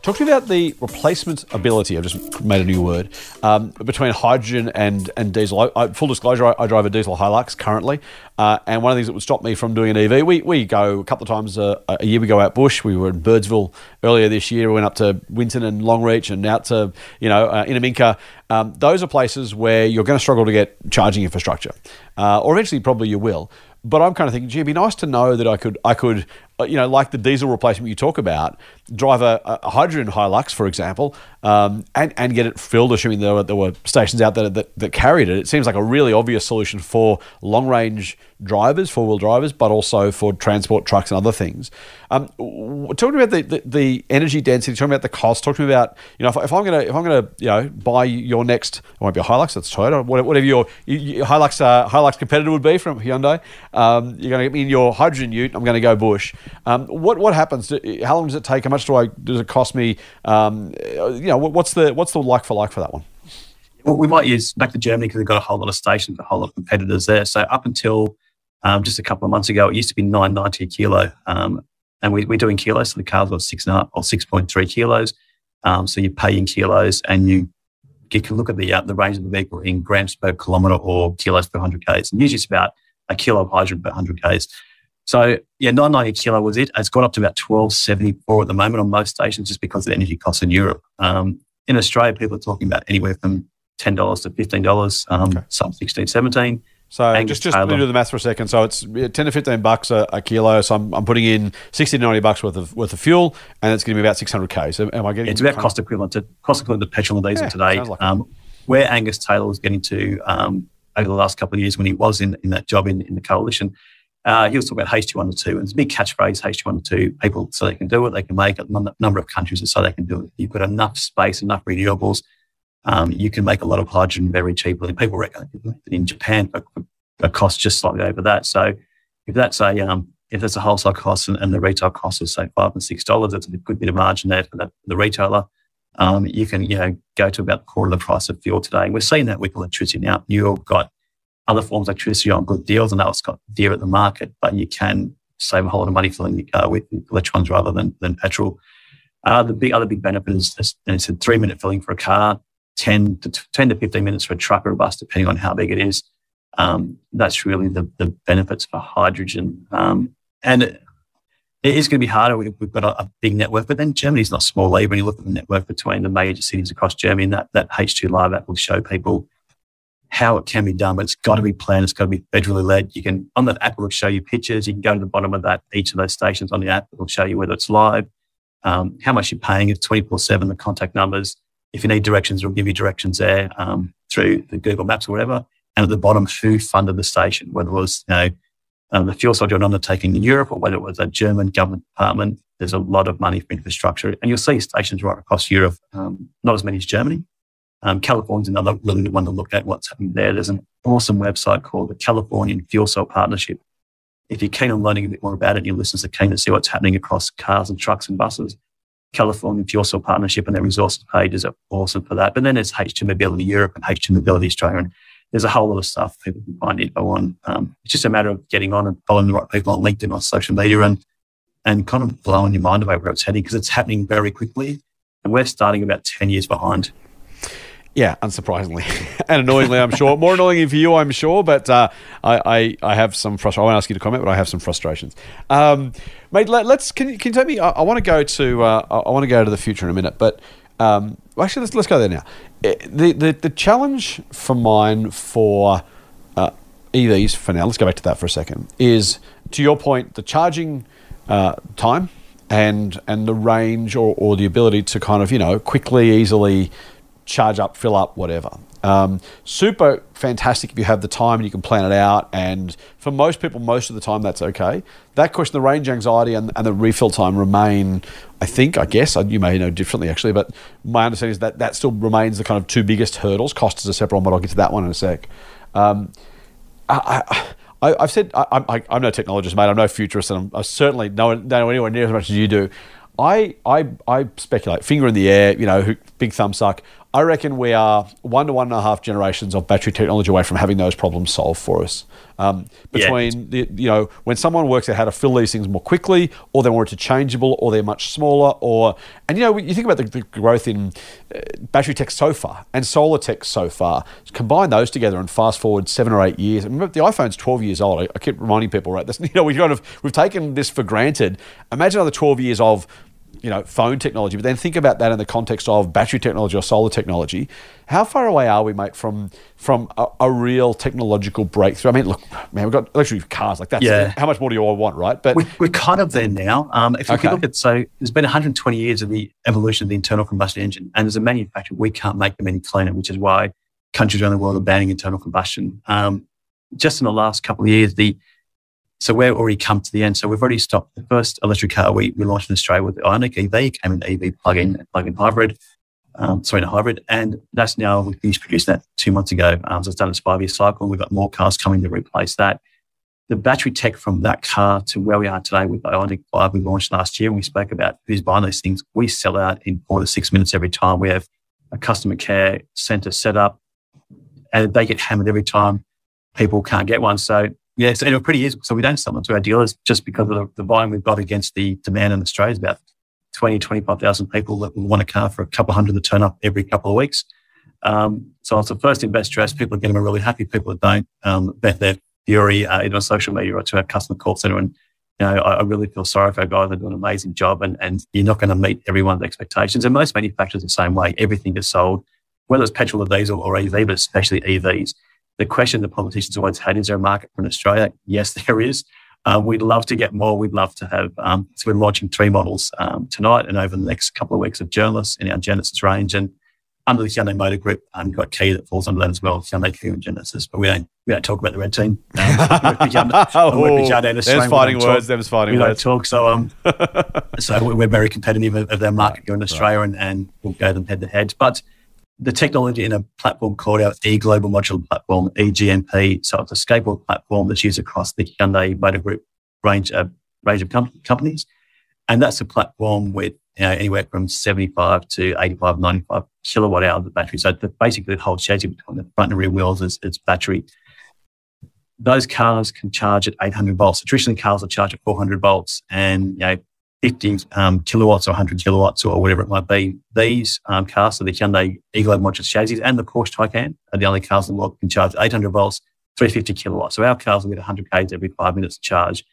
Talk to me about the replacement ability. I've just made a new word um, between hydrogen and and diesel. I, I, full disclosure, I, I, drive a diesel Hilux currently, uh, and one of the things that would stop me from doing an EV, we, we go a couple of times a, a, year. We go out bush. We were in Birdsville earlier this year. We went up to Winton and Longreach, and out to you know uh, Innamincka. Um, those are places where you're going to struggle to get charging infrastructure, uh, or eventually probably you will. But I'm kind of thinking, gee, it'd be nice to know that I could I could uh, you know, like the diesel replacement you talk about, drive a, a hydrogen Hilux, for example, um, and, and get it filled, assuming there were, there were stations out there that, that carried it. It seems like a really obvious solution for long range drivers, four wheel drivers, but also for transport trucks and other things. Um, talk to me about the, the, the, energy density. Talk me about the cost. Talk to me about you know if, if I'm gonna if I'm gonna you know buy your next it won't be a Hilux, that's Toyota, whatever your, your Hilux uh, Hilux competitor would be from Hyundai. Um, you're gonna get me in your hydrogen Ute. I'm gonna go bush. Um, what what happens? How long does it take? How much do I does it cost me? Um, you know, what's the what's the like for like for that one? Well, we might use back to Germany because they've got a whole lot of stations, a whole lot of competitors there. So up until um, just a couple of months ago, it used to be nine ninety a kilo, um, and we, we're doing kilos. So the car's got six and a half or six point three kilos. Um, so you pay in kilos, and you you can look at the uh, the range of the vehicle in grams per kilometre or kilos per hundred k's. And usually it's about a kilo of hydrogen per hundred k's. So yeah, 990 kilo was it. It's gone up to about 1274 at the moment on most stations just because of the energy costs in Europe. Um, in Australia, people are talking about anywhere from $10 to $15, um, okay. some 16, 17. So Angus just just do the math for a second. So it's ten to fifteen bucks a, a kilo. So I'm, I'm, putting in sixty to ninety bucks worth of worth of fuel, and it's going to be about six hundred k. So am I getting? It's about cost equivalent to cost equivalent to petrol and diesel yeah, today. Like um, where Angus Taylor was getting to um, over the last couple of years when he was in, in that job in, in the coalition, uh, he was talking about H212, and it's a big catchphrase H212. People so they can do it, they can make it. A number of countries so they can do it. You've got enough space, enough renewables. Um, you can make a lot of hydrogen very cheaply. People reckon in Japan a cost just slightly over that. So if that's a um, if that's a wholesale cost and, and, the retail cost is say five and six dollars, that's a good bit of margin there for the, the retailer. Um, you can you know go to about a quarter of the price of fuel today. And we're seeing that with electricity now. You've got other forms of electricity on good deals, and that's got dear at the market, but you can save a whole lot of money filling car with electrons rather than than petrol. Uh, the big other big benefit is, is it's a three minute filling for a car, 10 to 10 to 15 minutes for a truck or a bus, depending on how big it is. Um, that's really the, the benefits for hydrogen. Um, and it, it is going to be harder. We, have got a, a, big network, but then Germany's not small either. When you look at the network between the major cities across Germany, that, that H2 Live app will show people how it can be done, but it's got to be planned. It's got to be federally led. You can, on the app, it will show you pictures. You can go to the bottom of that, each of those stations on the app. It will show you whether it's live, um, how much you're paying. It's 24 7, the contact numbers. If you need directions, it'll give you directions there um, through the Google Maps or whatever and at the bottom who funded the station, whether it was you know um, the fuel soldier undertaking in Europe or whether it was a German government department. There's a lot of money for infrastructure, and you'll see stations right across Europe. Um, not as many as Germany. Um, California's another really good one to look at what's happening there. There's an awesome website called the Californian Fuel Cell Partnership. If you're keen on learning a bit more about it, and your listeners are keen to see what's happening across cars and trucks and buses, Californian Fuel Cell Partnership and their resources pages are awesome for that. But then there's H2 Mobility Europe and H2 Mobility Australia. And there's a whole lot of stuff people can find info on. Um, it's just a matter of getting on and following the right people on LinkedIn or social media and and kind of blowing your mind away where it's heading because it's happening very quickly, and we're starting about ten years behind. Yeah, unsurprisingly and annoyingly, I'm sure. More annoyingly for you, I'm sure. But uh, I, I, I, have some frustration. I won't ask you to comment, but I have some frustrations. Um, mate, let, us can can you tell me? I, I want to go to uh, I want to go to the future in a minute, but um, actually, let's let's go there now. Eh, the the, the challenge for mine for uh, EVs for now. Let's go back to that for a second. Is to your point, the charging uh, time and and the range or, or the ability to kind of you know quickly, easily charge up, fill up, whatever. Um, super fantastic if you have the time and you can plan it out. And for most people, most of the time, that's okay. That question, the range anxiety and, and the refill time remain, I think, I guess, you may know differently actually, but my understanding is that that still remains the kind of two biggest hurdles. Cost is a separate one, but I'll get to that one in a sec. Um, I, I, have said I, am no technologist, mate. I'm no futurist, and I'm, I certainly don't know anywhere near as much as you do. I, I, I speculate, finger in the air, you know, big thumb suck. I reckon we are one to one and a half generations of battery technology away from having those problems solved for us. Um, between yeah. the, you know, when someone works out how to fill these things more quickly, or they're more interchangeable, or they're much smaller, or and you know, you think about the, the growth in uh, battery tech so far and solar tech so far. Combine those together and fast forward seven or eight years. Remember, the iPhone's twelve years old. I, I keep reminding people, right? This, you know, we kind of we've taken this for granted. Imagine another twelve years of you know, phone technology, but then think about that in the context of battery technology or solar technology. How far away are we, mate, from from a, a real technological breakthrough? I mean, look, man, we've got electric cars like that. Yeah. How much more do you all want, right? But we're, we're kind of there now. Um, if okay. you look at so, there's been 120 years of the evolution of the internal combustion engine, and as a manufacturer, we can't make them any cleaner, which is why countries around the world are banning internal combustion. Um, just in the last couple of years, the so we're already come to the end. So we've already stopped the first electric car we, we launched in Australia with the Ioniq EV, came in EV plug-in, plug-in hybrid, um, sorry, a hybrid. And that's now, we finished producing that two months ago. Um, so it's done its five-year cycle. And we've got more cars coming to replace that. The battery tech from that car to where we are today with the Ioniq 5 we launched last year, and we spoke about who's buying those things. We sell out in four to six minutes every time. We have a customer care center set up, and they get hammered every time people can't get one. So yeah, so it pretty is. So we don't sell them to our dealers just because of the, the volume we've got against the demand in Australia is about 20, 25,000 people that will want a car for a couple hundred that turn up every couple of weeks. Um, so it's the first investor as people are getting really happy. People that don't, um, bet their fury uh, either on social media or to our customer call center and you know, I, I really feel sorry for our guys. They do an amazing job and, and you're not going to meet everyone's expectations. And most manufacturers the same way. Everything is sold, whether it's petrol or diesel or EV, but especially EVs. The question the politicians always had, is there a market for in Australia? Yes, there is. Uh, we'd love to get more. We'd love to have, um, so we're launching three models um, tonight and over the next couple of weeks of journalists in our Genesis range. And under the Hyundai Motor Group, um, you've got Kia that falls under that as well, Hyundai Kia and Genesis. But we don't we don't talk about the red team. Um, oh, there's fighting words. There's fighting we words. don't talk. So um, so we're very competitive of, of their market here in Australia, right. and, and we'll go them head to head. But the technology in a platform called our e-global modular platform, eGMP. So it's a skateboard platform that's used across the Hyundai Motor Group range, uh, range of com- companies. And that's a platform with you know, anywhere from 75 to 85, 95 kilowatt hours of battery. So the, basically the whole chassis between the front and rear wheels is, is battery. Those cars can charge at 800 volts. So traditionally cars will charge at 400 volts and, you know, 50 um, kilowatts or 100 kilowatts or whatever it might be. These um, cars, so the Hyundai e-Globe modular chassis and the Porsche Taycan are the only cars world can charge 800 volts, 350 kilowatts. So our cars will get 100 k's every five minutes to charge.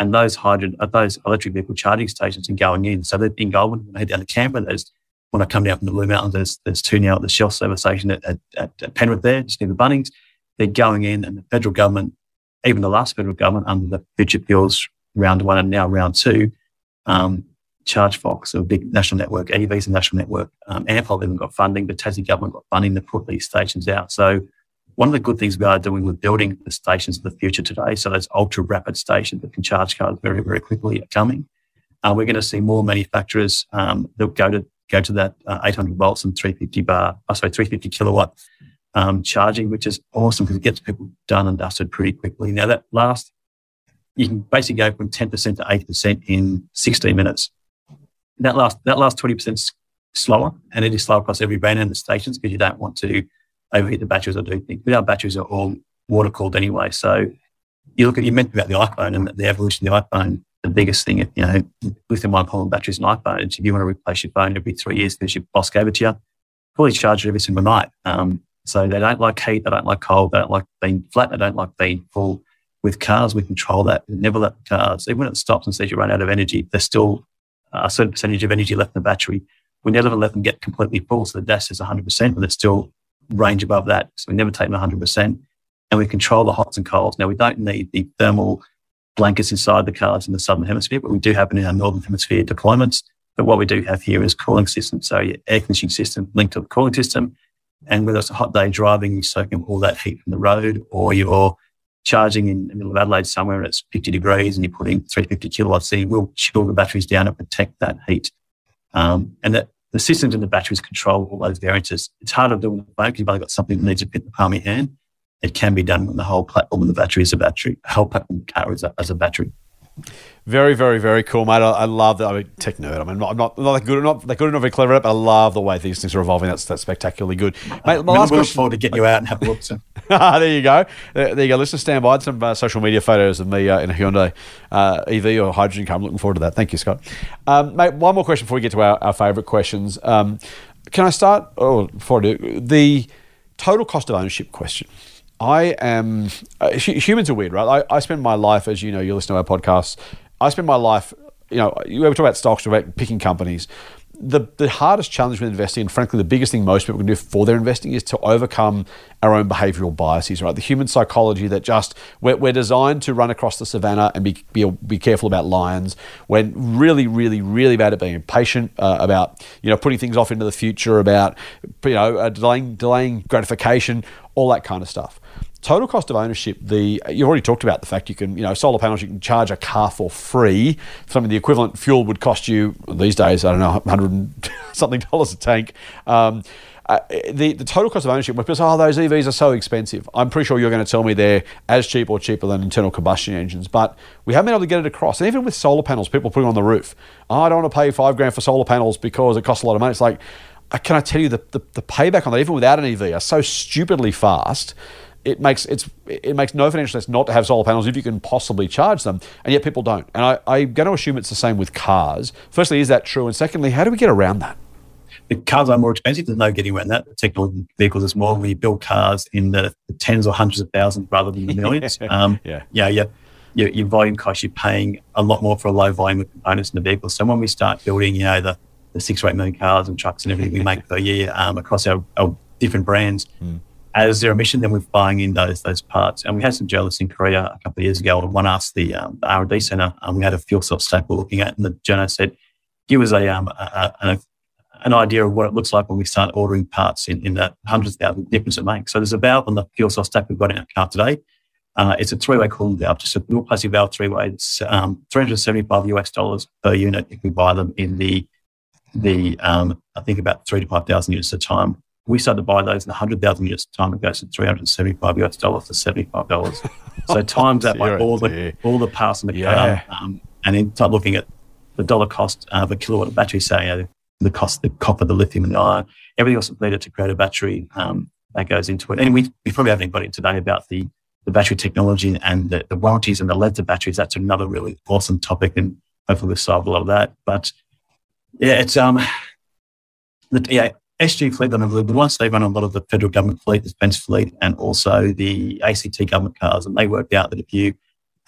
And those hydrogen, uh, those electric vehicle charging stations are going in. So they're in Goulburn, when I head down to Canberra, there's, when I come down from the Blue Mountains, there's, there's two now at the Shell service station at, at, at Penrith there, just near the Bunnings. They're going in and the federal government, even the last federal government under the Future Fuels round one and now round two, um, ChargeFox, a big national network, Evie's a national network. Um, Ampol even got funding, the Tassie government got funding to put these stations out. So one of the good things we are doing with building the stations of the future today, so those ultra rapid stations that can charge cars very, very quickly are coming. Uh, we're going to see more manufacturers um, that go to go to that uh, 800 volts and 350 bar, oh, sorry, 350 kilowatt um, charging, which is awesome because it gets people done and dusted pretty quickly. Now that last, you can basically go from 10% to 8% in 16 minutes. That last that last 20% slower, and it is slow across every brand and the stations because you don't want to overheat the batteries or do things. But our batteries are all water cooled anyway. So you look at, you mentioned about the iPhone and the evolution of the iPhone. The biggest thing, you know, lithium ion polymer batteries and iPhone, if you want to replace your phone every three years because your boss gave it to you, fully charge it every single night. Um, so they don't like heat, they don't like cold, they don't like being flat, they don't like being full. With cars, we control that. Never let cars, even when it stops and says you run out of energy, there's still a certain percentage of energy left in the battery. We never let them get completely full. So the dash is 100%, but there's still range above that. So we never take them 100%. And we control the hots and colds. Now, we don't need the thermal blankets inside the cars in the southern hemisphere, but we do have it in our northern hemisphere deployments. But what we do have here is cooling systems. So your air conditioning system linked to the cooling system. And whether it's a hot day driving, you're soaking all that heat from the road, or you're charging in the middle of Adelaide somewhere and it's 50 degrees and you're putting 350 kilowatts in, we'll chill the batteries down and protect that heat. Um, and that the systems in the batteries control all those variances. It's harder to do on the phone because you've only got something that needs to fit in the palm of your hand. It can be done when the whole platform of the battery is a battery, whole platform car is a, as a battery. Very, very, very cool, mate. I, I love that. I mean, tech nerd. I mean, I'm not, I'm not, not that good, not that good, not very clever at it, but I love the way these things are evolving. That's that's spectacularly good. Mate, my last question. forward to get you out and have a look. So. there you go. There, there you go. Just stand by some uh, social media photos of me uh, in a Hyundai uh, EV or hydrogen car. I'm looking forward to that. Thank you, Scott. Um, mate, one more question before we get to our, our favourite questions. Um, can I start? Oh, before I do, the total cost of ownership question. I am uh, humans are weird, right? I, I spend my life, as you know, you listen to our podcasts. I spend my life, you know, you ever talk about stocks, about picking companies. The, the hardest challenge with investing, and frankly, the biggest thing most people can do for their investing is to overcome our own behavioral biases, right? The human psychology that just, we're, we're designed to run across the savannah and be, be, be careful about lions. We're really, really, really bad at being impatient, uh, about, you know, putting things off into the future, about, you know, uh, delaying, delaying gratification, all that kind of stuff total cost of ownership the you've already talked about the fact you can you know solar panels you can charge a car for free something the equivalent fuel would cost you these days i don't know 100 something dollars a tank um, uh, the, the total cost of ownership, say, oh, those EVs are so expensive, I'm pretty sure you're going to tell me they're as cheap or cheaper than internal combustion engines. But we haven't been able to get it across. And even with solar panels, people putting on the roof, oh, I don't want to pay five grand for solar panels because it costs a lot of money. It's like, uh, can I tell you the, the, the payback on that, even without an EV, are so stupidly fast it makes it's it makes no financial sense not to have solar panels if you can possibly charge them, and yet people don't. And I, I'm going to assume it's the same with cars. Firstly, is that true? And secondly, how do we get around that? The cars are more expensive. There's no getting around that. The technical vehicles is more. We build cars in the, tens or hundreds of thousands rather than the millions. um, yeah, yeah, yeah. your, your volume cost, you're paying a lot more for a low volume of components in the vehicle. So when we start building, you know, the, the six or eight million cars and trucks and everything we make per year um, across our, our, different brands, mm. As zero emission, then we're buying in those those parts. And we had some journalists in Korea a couple of years ago, one asked the, um, the R&D center, and we had a fuel cell stack we're looking at, and the journalist said, give us a, um, a, a, an idea of what it looks like when we start ordering parts in, in the hundreds of thousands of difference it makes. So there's a valve on the fuel cell stack we've got in our car today uh, it's a three-way cooling valve, just a dual plastic valve three-way. It's um, 375 US dollars per unit if we buy them in the the um, I think about three to five thousand units at a time. We started to buy those in 100,000 units a time. It goes to 375 US dollars to 75 dollars. So times that by all the all the parts in the yeah. car, um, and then start looking at the dollar cost of a kilowatt of battery, say know, the cost, the copper, the lithium, and the iron, everything else needed to create a battery um, that goes into it. And we, we probably haven't got anybody today about the the battery technology and the, the warranties and the length of batteries. That's another really awesome topic, and hopefully we'll solve a lot of that. But yeah, it's um, the yeah, SG fleet. And the ones they run a lot of the federal government fleet, the defence fleet, and also the ACT government cars. And they worked out that if you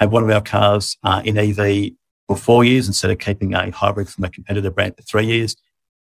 have one of our cars uh, in EV for four years instead of keeping a hybrid from a competitor brand for three years,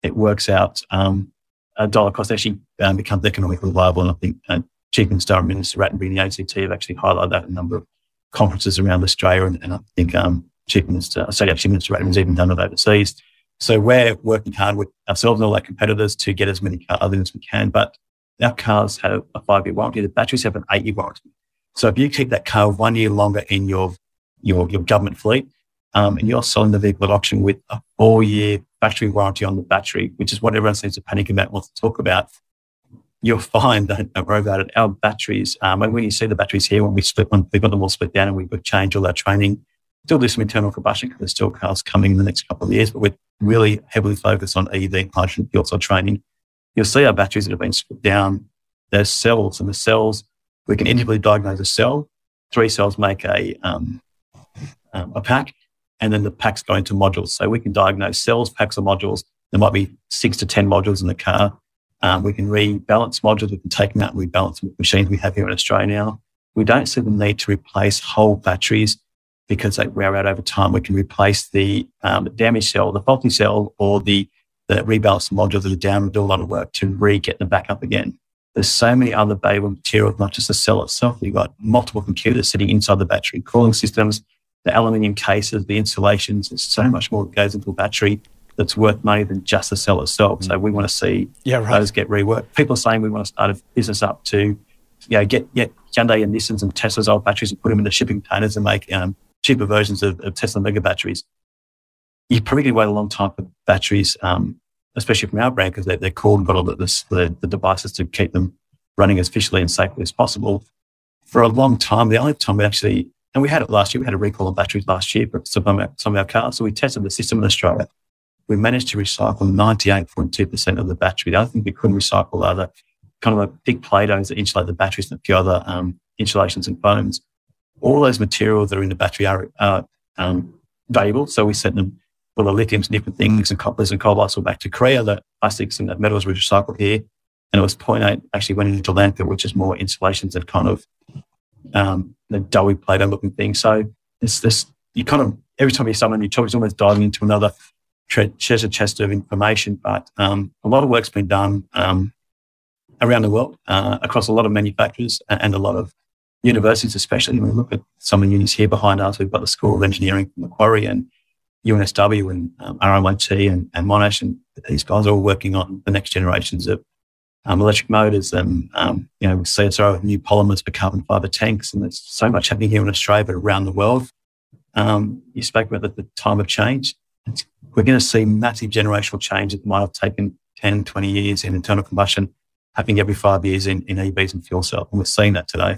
it works out um, a dollar cost actually um, becomes economically viable. And I think uh, Chief Minister Minister Rattenbury and the ACT have actually highlighted that in a number of conferences around Australia. And, and I think um, Chief Minister, say Chief Minister Rattenbury's even done it overseas. So we're working hard with ourselves and all our competitors to get as many cars as we can. But our cars have a five year warranty. The batteries have an eight year warranty. So if you keep that car one year longer in your your, your government fleet, um, and you're selling the vehicle at auction with a four year battery warranty on the battery, which is what everyone seems to panic about, and wants to talk about you'll find that don't worry about it. Our batteries, um, when you see the batteries here, when we split, when we've got them all split down and we've changed all our training, still do some internal combustion because there's still cars coming in the next couple of years, but we're really heavily focused on EV hydrogen fuel cell training. You'll see our batteries that have been split down. There's cells, and the cells, we can individually diagnose a cell. Three cells make a, um, um, a pack, and then the packs go into modules. So we can diagnose cells, packs, or modules. There might be six to 10 modules in the car um, we can rebalance modules. We can take them out and rebalance machines we have here in Australia now. We don't see the need to replace whole batteries because they wear out over time. We can replace the um, damaged cell, the faulty cell, or the, the rebalance modules that are down and do a lot of work to re-get them back up again. There's so many other valuable materials, not just the cell itself. You've got multiple computers sitting inside the battery, cooling systems, the aluminium cases, the insulations. There's so much more that goes into a battery that's worth money than just the cell itself. So we want to see yeah, right. those get reworked. People are saying we want to start a business up to, you know, get, get Hyundai and Nissans and Tesla's old batteries and put them into shipping containers and make um, cheaper versions of, of, Tesla mega batteries. You're probably going to wait a long time for batteries, um, especially from our brand, because they're, they're cooled and got all the, the, the devices to keep them running as efficiently and safely as possible. For a long time, the only time we actually, and we had it last year, we had a recall on batteries last year for some of our, some of our cars. So we tested the system in Australia we managed to recycle 98.2% of the battery. The other thing we couldn't recycle are the kind of like big Play-Dohs that insulate the batteries and a few other um, insulations and foams. All those materials that are in the battery are, are um, valuable. So we sent them all the lithiums and different things and coppers and cobalts back to Korea. The plastics and the metals were recycled here. And it was 0.8 actually went into landfill, which is more insulations and kind of um, the doughy Play-Doh looking thing. So it's this, you kind of, every time you someone you talk, it's almost diving into another treasure chest of information. But um, a lot of work's been done um, around the world uh, across a lot of manufacturers and a lot of universities, especially when we look at some of the unis here behind us. We've got the School of Engineering from Macquarie and UNSW and um, RMIT and, and, Monash, and these guys are all working on the next generations of um, electric motors and um, you know CSIRO new polymers for carbon fiber tanks, and there's so much happening here in Australia, but around the world. Um, you spoke about the, the time of change we're going to see massive generational change that might have taken 10, 20 years in internal combustion happening every five years in, in EVs and fuel cells. And we're seeing that today.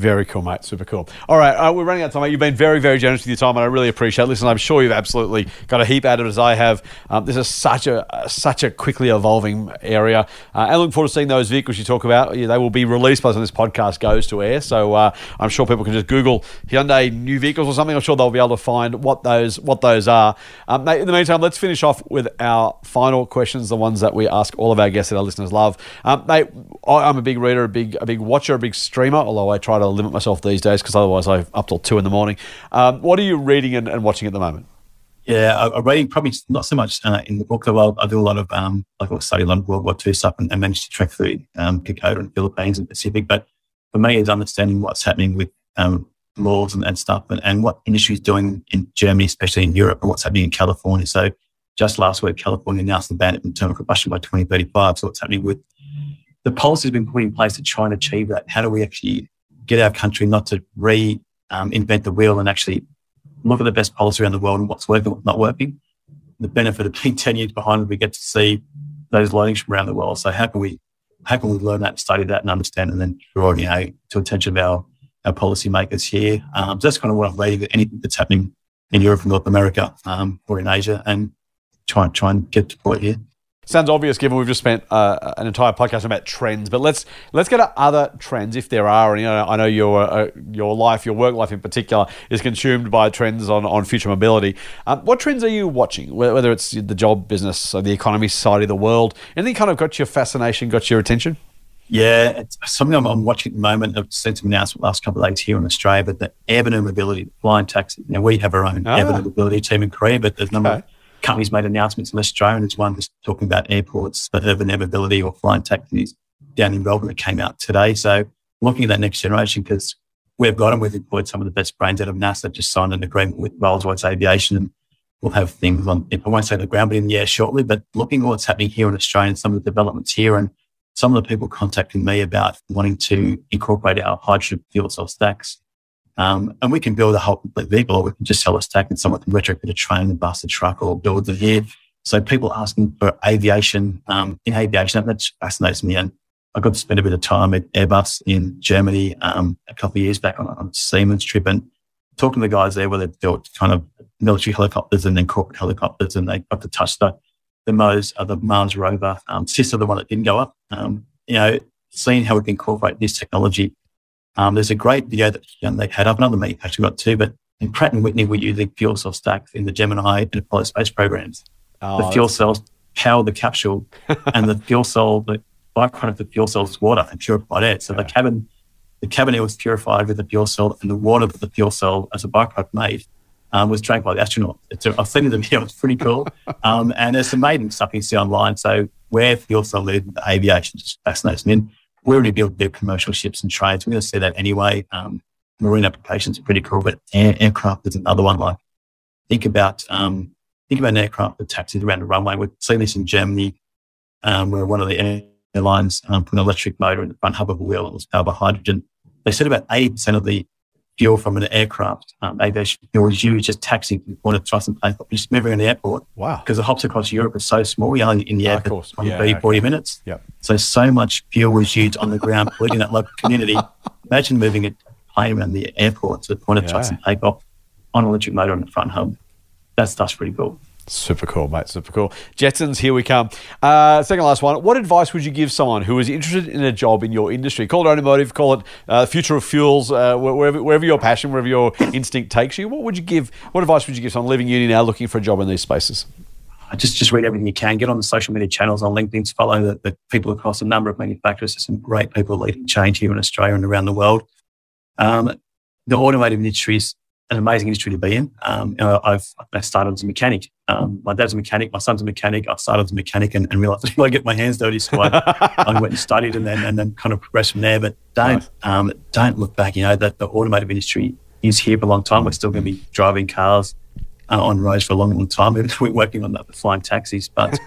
Very cool, mate. Super cool. All right, uh, we're running out of time. Mate. You've been very, very generous with your time, and I really appreciate it. Listen, I'm sure you've absolutely got a heap out of it as I have. Um, this is such a uh, such a quickly evolving area, uh, and I look forward to seeing those vehicles you talk about. Yeah, they will be released by the time this podcast goes to air. So uh, I'm sure people can just Google Hyundai new vehicles or something. I'm sure they'll be able to find what those what those are. Um, mate, in the meantime, let's finish off with our final questions, the ones that we ask all of our guests that our listeners love. Um, mate, I'm a big reader, a big a big watcher, a big streamer. Although I try to limit myself these days because otherwise I'm up till two in the morning. Um, what are you reading and, and watching at the moment? Yeah, I, am reading probably not so much uh, in the book, though I, do a lot of, um, like I study a lot of World War II stuff and, and managed to track through um, Kokoda and Philippines and Pacific. But for me, it's understanding what's happening with um, laws and, and stuff and, and what industry is doing in Germany, especially in Europe, and what's happening in California. So just last week, California announced the ban of internal combustion by 2035. So what's happening with the policies been put in place to try and achieve that? How do we actually get our country not to reinvent um, the wheel and actually look at the best policy around the world and what's working, what's not working? The benefit of being 10 years behind, we get to see those learnings from around the world. So how can we how can we learn that, study that, and understand, and then draw you know to attention of our our policymakers here? Um, so that's kind of what I'm reading. Anything that's happening in Europe and North America um, or in Asia, and try try and get to point here. Sounds obvious given we've just spent uh, an entire podcast about trends, but let's let's get to other trends if there are. And you know, I know your uh, your life, your work life in particular, is consumed by trends on, on future mobility. Um, what trends are you watching? Whether it's the job business or the economy side of the world, anything kind of got your fascination, got your attention? Yeah, it's something I'm, I'm, watching at the moment. I've seen some announcements last couple of days here in Australia, but the Avenue Mobility, flying taxi. Now we have our own ah. Avenue Mobility team in Korea, but there's a number okay. Companies made announcements in Australia, and there's one that's talking about airports for urban air mobility or flying taxis down in Melbourne that came out today. So looking at that next generation, because we've got them, we've employed some of the best brains out of NASA, just signed an agreement with Rolls-Royce Aviation, and we'll have things on, if I won't say the ground, but in the air shortly, but looking at what's happening here in Australia and some of the developments here and some of the people contacting me about wanting to incorporate our hydrogen fuel cell stacks um, and we can build a whole complete vehicle, or we can just sell a stack and someone can retrofit a train, a bus, a truck, or build the here. So people asking for aviation, um, in aviation, that fascinates me. And I got to spend a bit of time at Airbus in Germany um, a couple of years back on, on a Siemens trip and talking to the guys there where they built kind of military helicopters and then corporate helicopters and they got to touch the, the MOS, uh, the Mars rover, um, sister, the one that didn't go up. Um, you know, seeing how we can incorporate this technology um, there's a great video that they had up, another me actually got two, but in Pratt and Whitney were using fuel cell stacks in the Gemini and Apollo space programs. Oh, the fuel cells power the capsule, and the fuel cell, the byproduct of the fuel cell is water and purified air. So yeah. the cabin, the cabin air was purified with the fuel cell, and the water that the fuel cell as a byproduct made um, was drank by the astronaut. It's a, I've seen the video; it's pretty cool. Um, and there's some maiden stuff you see online. So where fuel cell led aviation just fascinates me we already build big commercial ships and trades. We're going to see that anyway. Um, marine applications are pretty cool, but air, aircraft is another one. Like think about um, think about an aircraft that taxis around the runway. We've seen this in Germany, um, where one of the airlines um, put an electric motor in the front hub of a wheel and was powered by hydrogen. They said about eighty percent of the fuel from an aircraft, um, aviation fuel is used just taxiing from point of thrust and plane, just moving around the airport. Wow. Because the hops across Europe are so small, you're only in the air for 20, yeah, 30, okay. 40 minutes. Yep. So, so much fuel was used on the ground, polluting that local community. Imagine moving a plane around the airport to the point of yeah. thrust and takeoff on an electric motor on the front hub. That stuff's pretty cool. Super cool, mate. Super cool. Jetsons, here we come. Uh, second last one. What advice would you give someone who is interested in a job in your industry? Call it automotive, call it uh, future of fuels, uh, wherever, wherever your passion, wherever your instinct takes you. What would you give? What advice would you give someone leaving uni now, looking for a job in these spaces? Just just read everything you can. Get on the social media channels on LinkedIn. To follow the, the people across a number of manufacturers. There's some great people leading change here in Australia and around the world. Um, the automotive industry is an amazing industry to be in. Um, I've I started as a mechanic. Um, my dad's a mechanic. My son's a mechanic. I started as a mechanic and, and realized I get my hands dirty, so I, I, went and studied and then and then kind of progressed from there. But don't nice. um, don't look back. You know that the automotive industry is here for a long time. We're still going to be driving cars uh, on roads for a long, long time. We're working on that flying taxis, but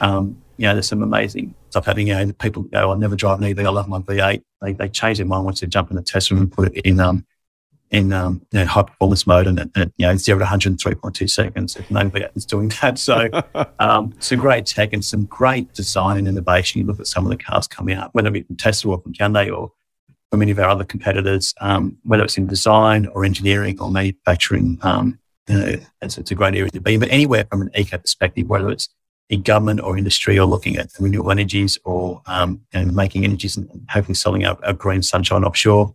um, you know, there's some amazing stuff happening. You know, people go, "I'll never drive an EV. I love my V8." They they change their mind once they jump in the Tesla and put it in um, in um, you know, high performance mode and, and, you know zero to 103.2 seconds. If nobody is doing that, so um, some great tech and some great design and innovation. You look at some of the cars coming out, whether it be from Tesla or from Hyundai or from many of our other competitors, um, whether it's in design or engineering or manufacturing. Um, you know, it's, it's, a great area to be. But anywhere from an eco perspective, whether it's in government or industry or looking at renewable energies or um, making energies and hopefully selling our, our green sunshine offshore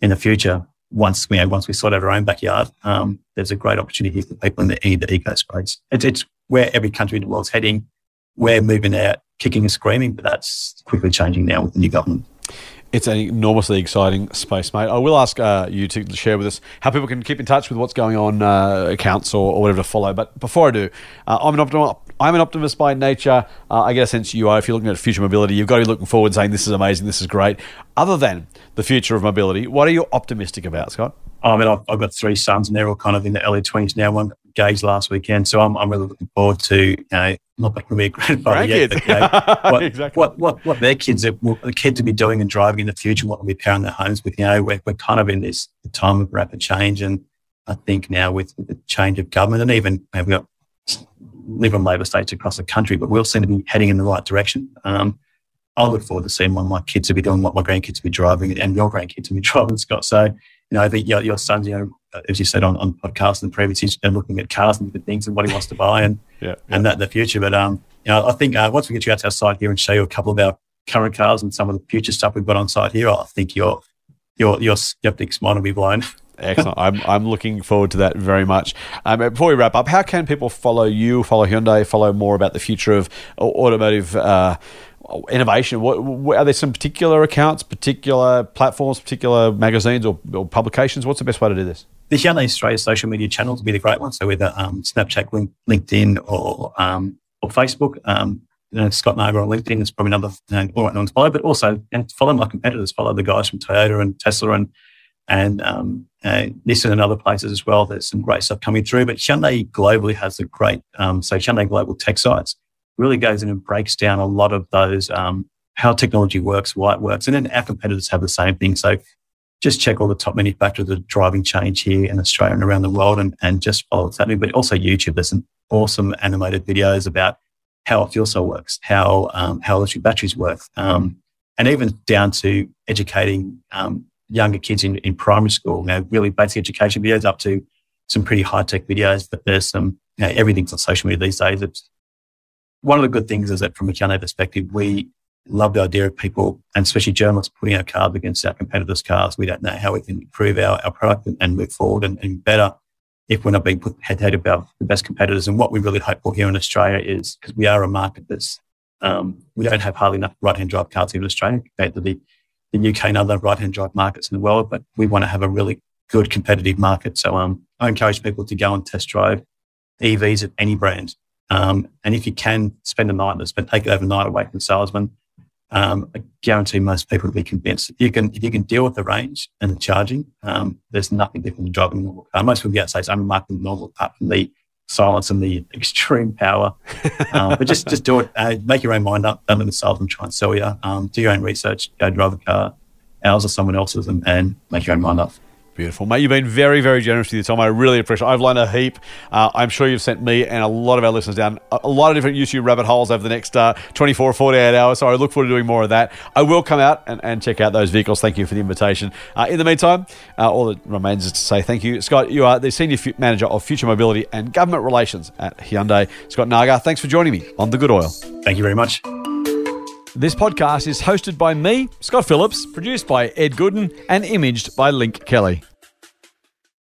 in the future once you know, once we sort out our own backyard, um, there's a great opportunity for people in the, in the eco space. It's, it's where every country in the world's heading. We're moving out, kicking and screaming, but that's quickly changing now with the new government. It's an enormously exciting space, mate. I will ask uh, you to share with us how people can keep in touch with what's going on, uh, accounts or, or, whatever to follow. But before I do, uh, I'm an optimist. I'm an optimist by nature. Uh, I get a sense you are. If you're looking at future mobility, you've got to be looking forward, saying this is amazing, this is great. Other than the future of mobility, what are you optimistic about, Scott? I mean, I've, I've got three sons, and they're all kind of in the early twenties now. One engaged last weekend, so I'm, I'm really looking forward to you know not being to be a grandfather yet, but you know, what, exactly. what, what what their kids are, what the kids will be doing and driving in the future, what they'll be powering their homes with. You know, we're, we're kind of in this time of rapid change, and I think now with, with the change of government, and even we've got Liberal and Labor states across the country, but we'll seem to be heading in the right direction. Um, I look forward to seeing what my kids will be doing, what my grandkids will be driving, and your grandkids will be driving, Scott. So, you know, I think your, your sons, you know, as you said on, on podcasts and previous, he's looking at cars and different things and what he wants to buy and yeah, yeah. and that in the future. But um, you know, I think uh, once we get you out to our site here and show you a couple of our current cars and some of the future stuff we've got on site here, I think your your your skeptics mind will be blown. Excellent. I'm, I'm looking forward to that very much. Um, before we wrap up, how can people follow you, follow Hyundai, follow more about the future of automotive uh, innovation? What, what, are there some particular accounts, particular platforms, particular magazines or, or, publications? What's the best way to do this? The Hyundai Australia social media channels would be the great one. So either um, Snapchat, LinkedIn, or um, or Facebook. Um, you know, Scott Nargar on LinkedIn is probably another you know, all right one to follow, but also and follow my competitors, follow the guys from Toyota and Tesla and and um, uh, Nissan and other places as well. There's some great stuff coming through. But Hyundai globally has a great, um, so Hyundai Global Tech Sites really goes in and breaks down a lot of those um, how technology works, why it works, and then our competitors have the same thing. So just check all the top manufacturers that are driving change here in Australia and around the world, and and just follow what's happening. But also YouTube, there's some awesome animated videos about how a fuel cell works, how um, how electric batteries work, um, and even down to educating um, younger kids in, in primary school, know, really basic education videos up to some pretty high tech videos. But there's some, you know, everything's on social media these days. It's, one of the good things is that from a Hyundai perspective, we love the idea of people, and especially journalists, putting our cars against our competitors' cars. We don't know how we can improve our, our product and, and move forward and, and, better if we're not being put head to head about the best competitors. And what we really hope for here in Australia is because we are a market that's um, we don't have hardly enough right-hand drive cars here in Australia compared to the the UK and other right-hand drive markets in the world, but we want to have a really good competitive market. So um, I encourage people to go and test drive EVs of any brand. Um, and if you can spend a night, spend take it overnight away from the salesman, um, I guarantee most people will be convinced. If you can, if you can deal with the range and the charging, um, there's nothing different than driving a normal car. Most people get say it's unremarkably normal apart from the silence and the extreme power. Um, but just just do it. Uh, make your own mind up. Don't let the salesman try and sell you. Um, do your own research. Go drive a car, ours or someone else's, and, and make your own mind up. Beautiful, mate. You've been very, very generous with your time. I really appreciate it. I've learned a heap. Uh, I'm sure you've sent me and a lot of our listeners down a lot of different YouTube rabbit holes over the next uh, 24 or 48 hours. So I look forward to doing more of that. I will come out and, and check out those vehicles. Thank you for the invitation. Uh, in the meantime, uh, all that remains is to say thank you. Scott, you are the Senior F- Manager of Future Mobility and Government Relations at Hyundai. Scott Nargar, thanks for joining me on The Good Oil. Thank you very much. This podcast is hosted by me, Scott Phillips, produced by Ed Gooden, and imaged by Link Kelly.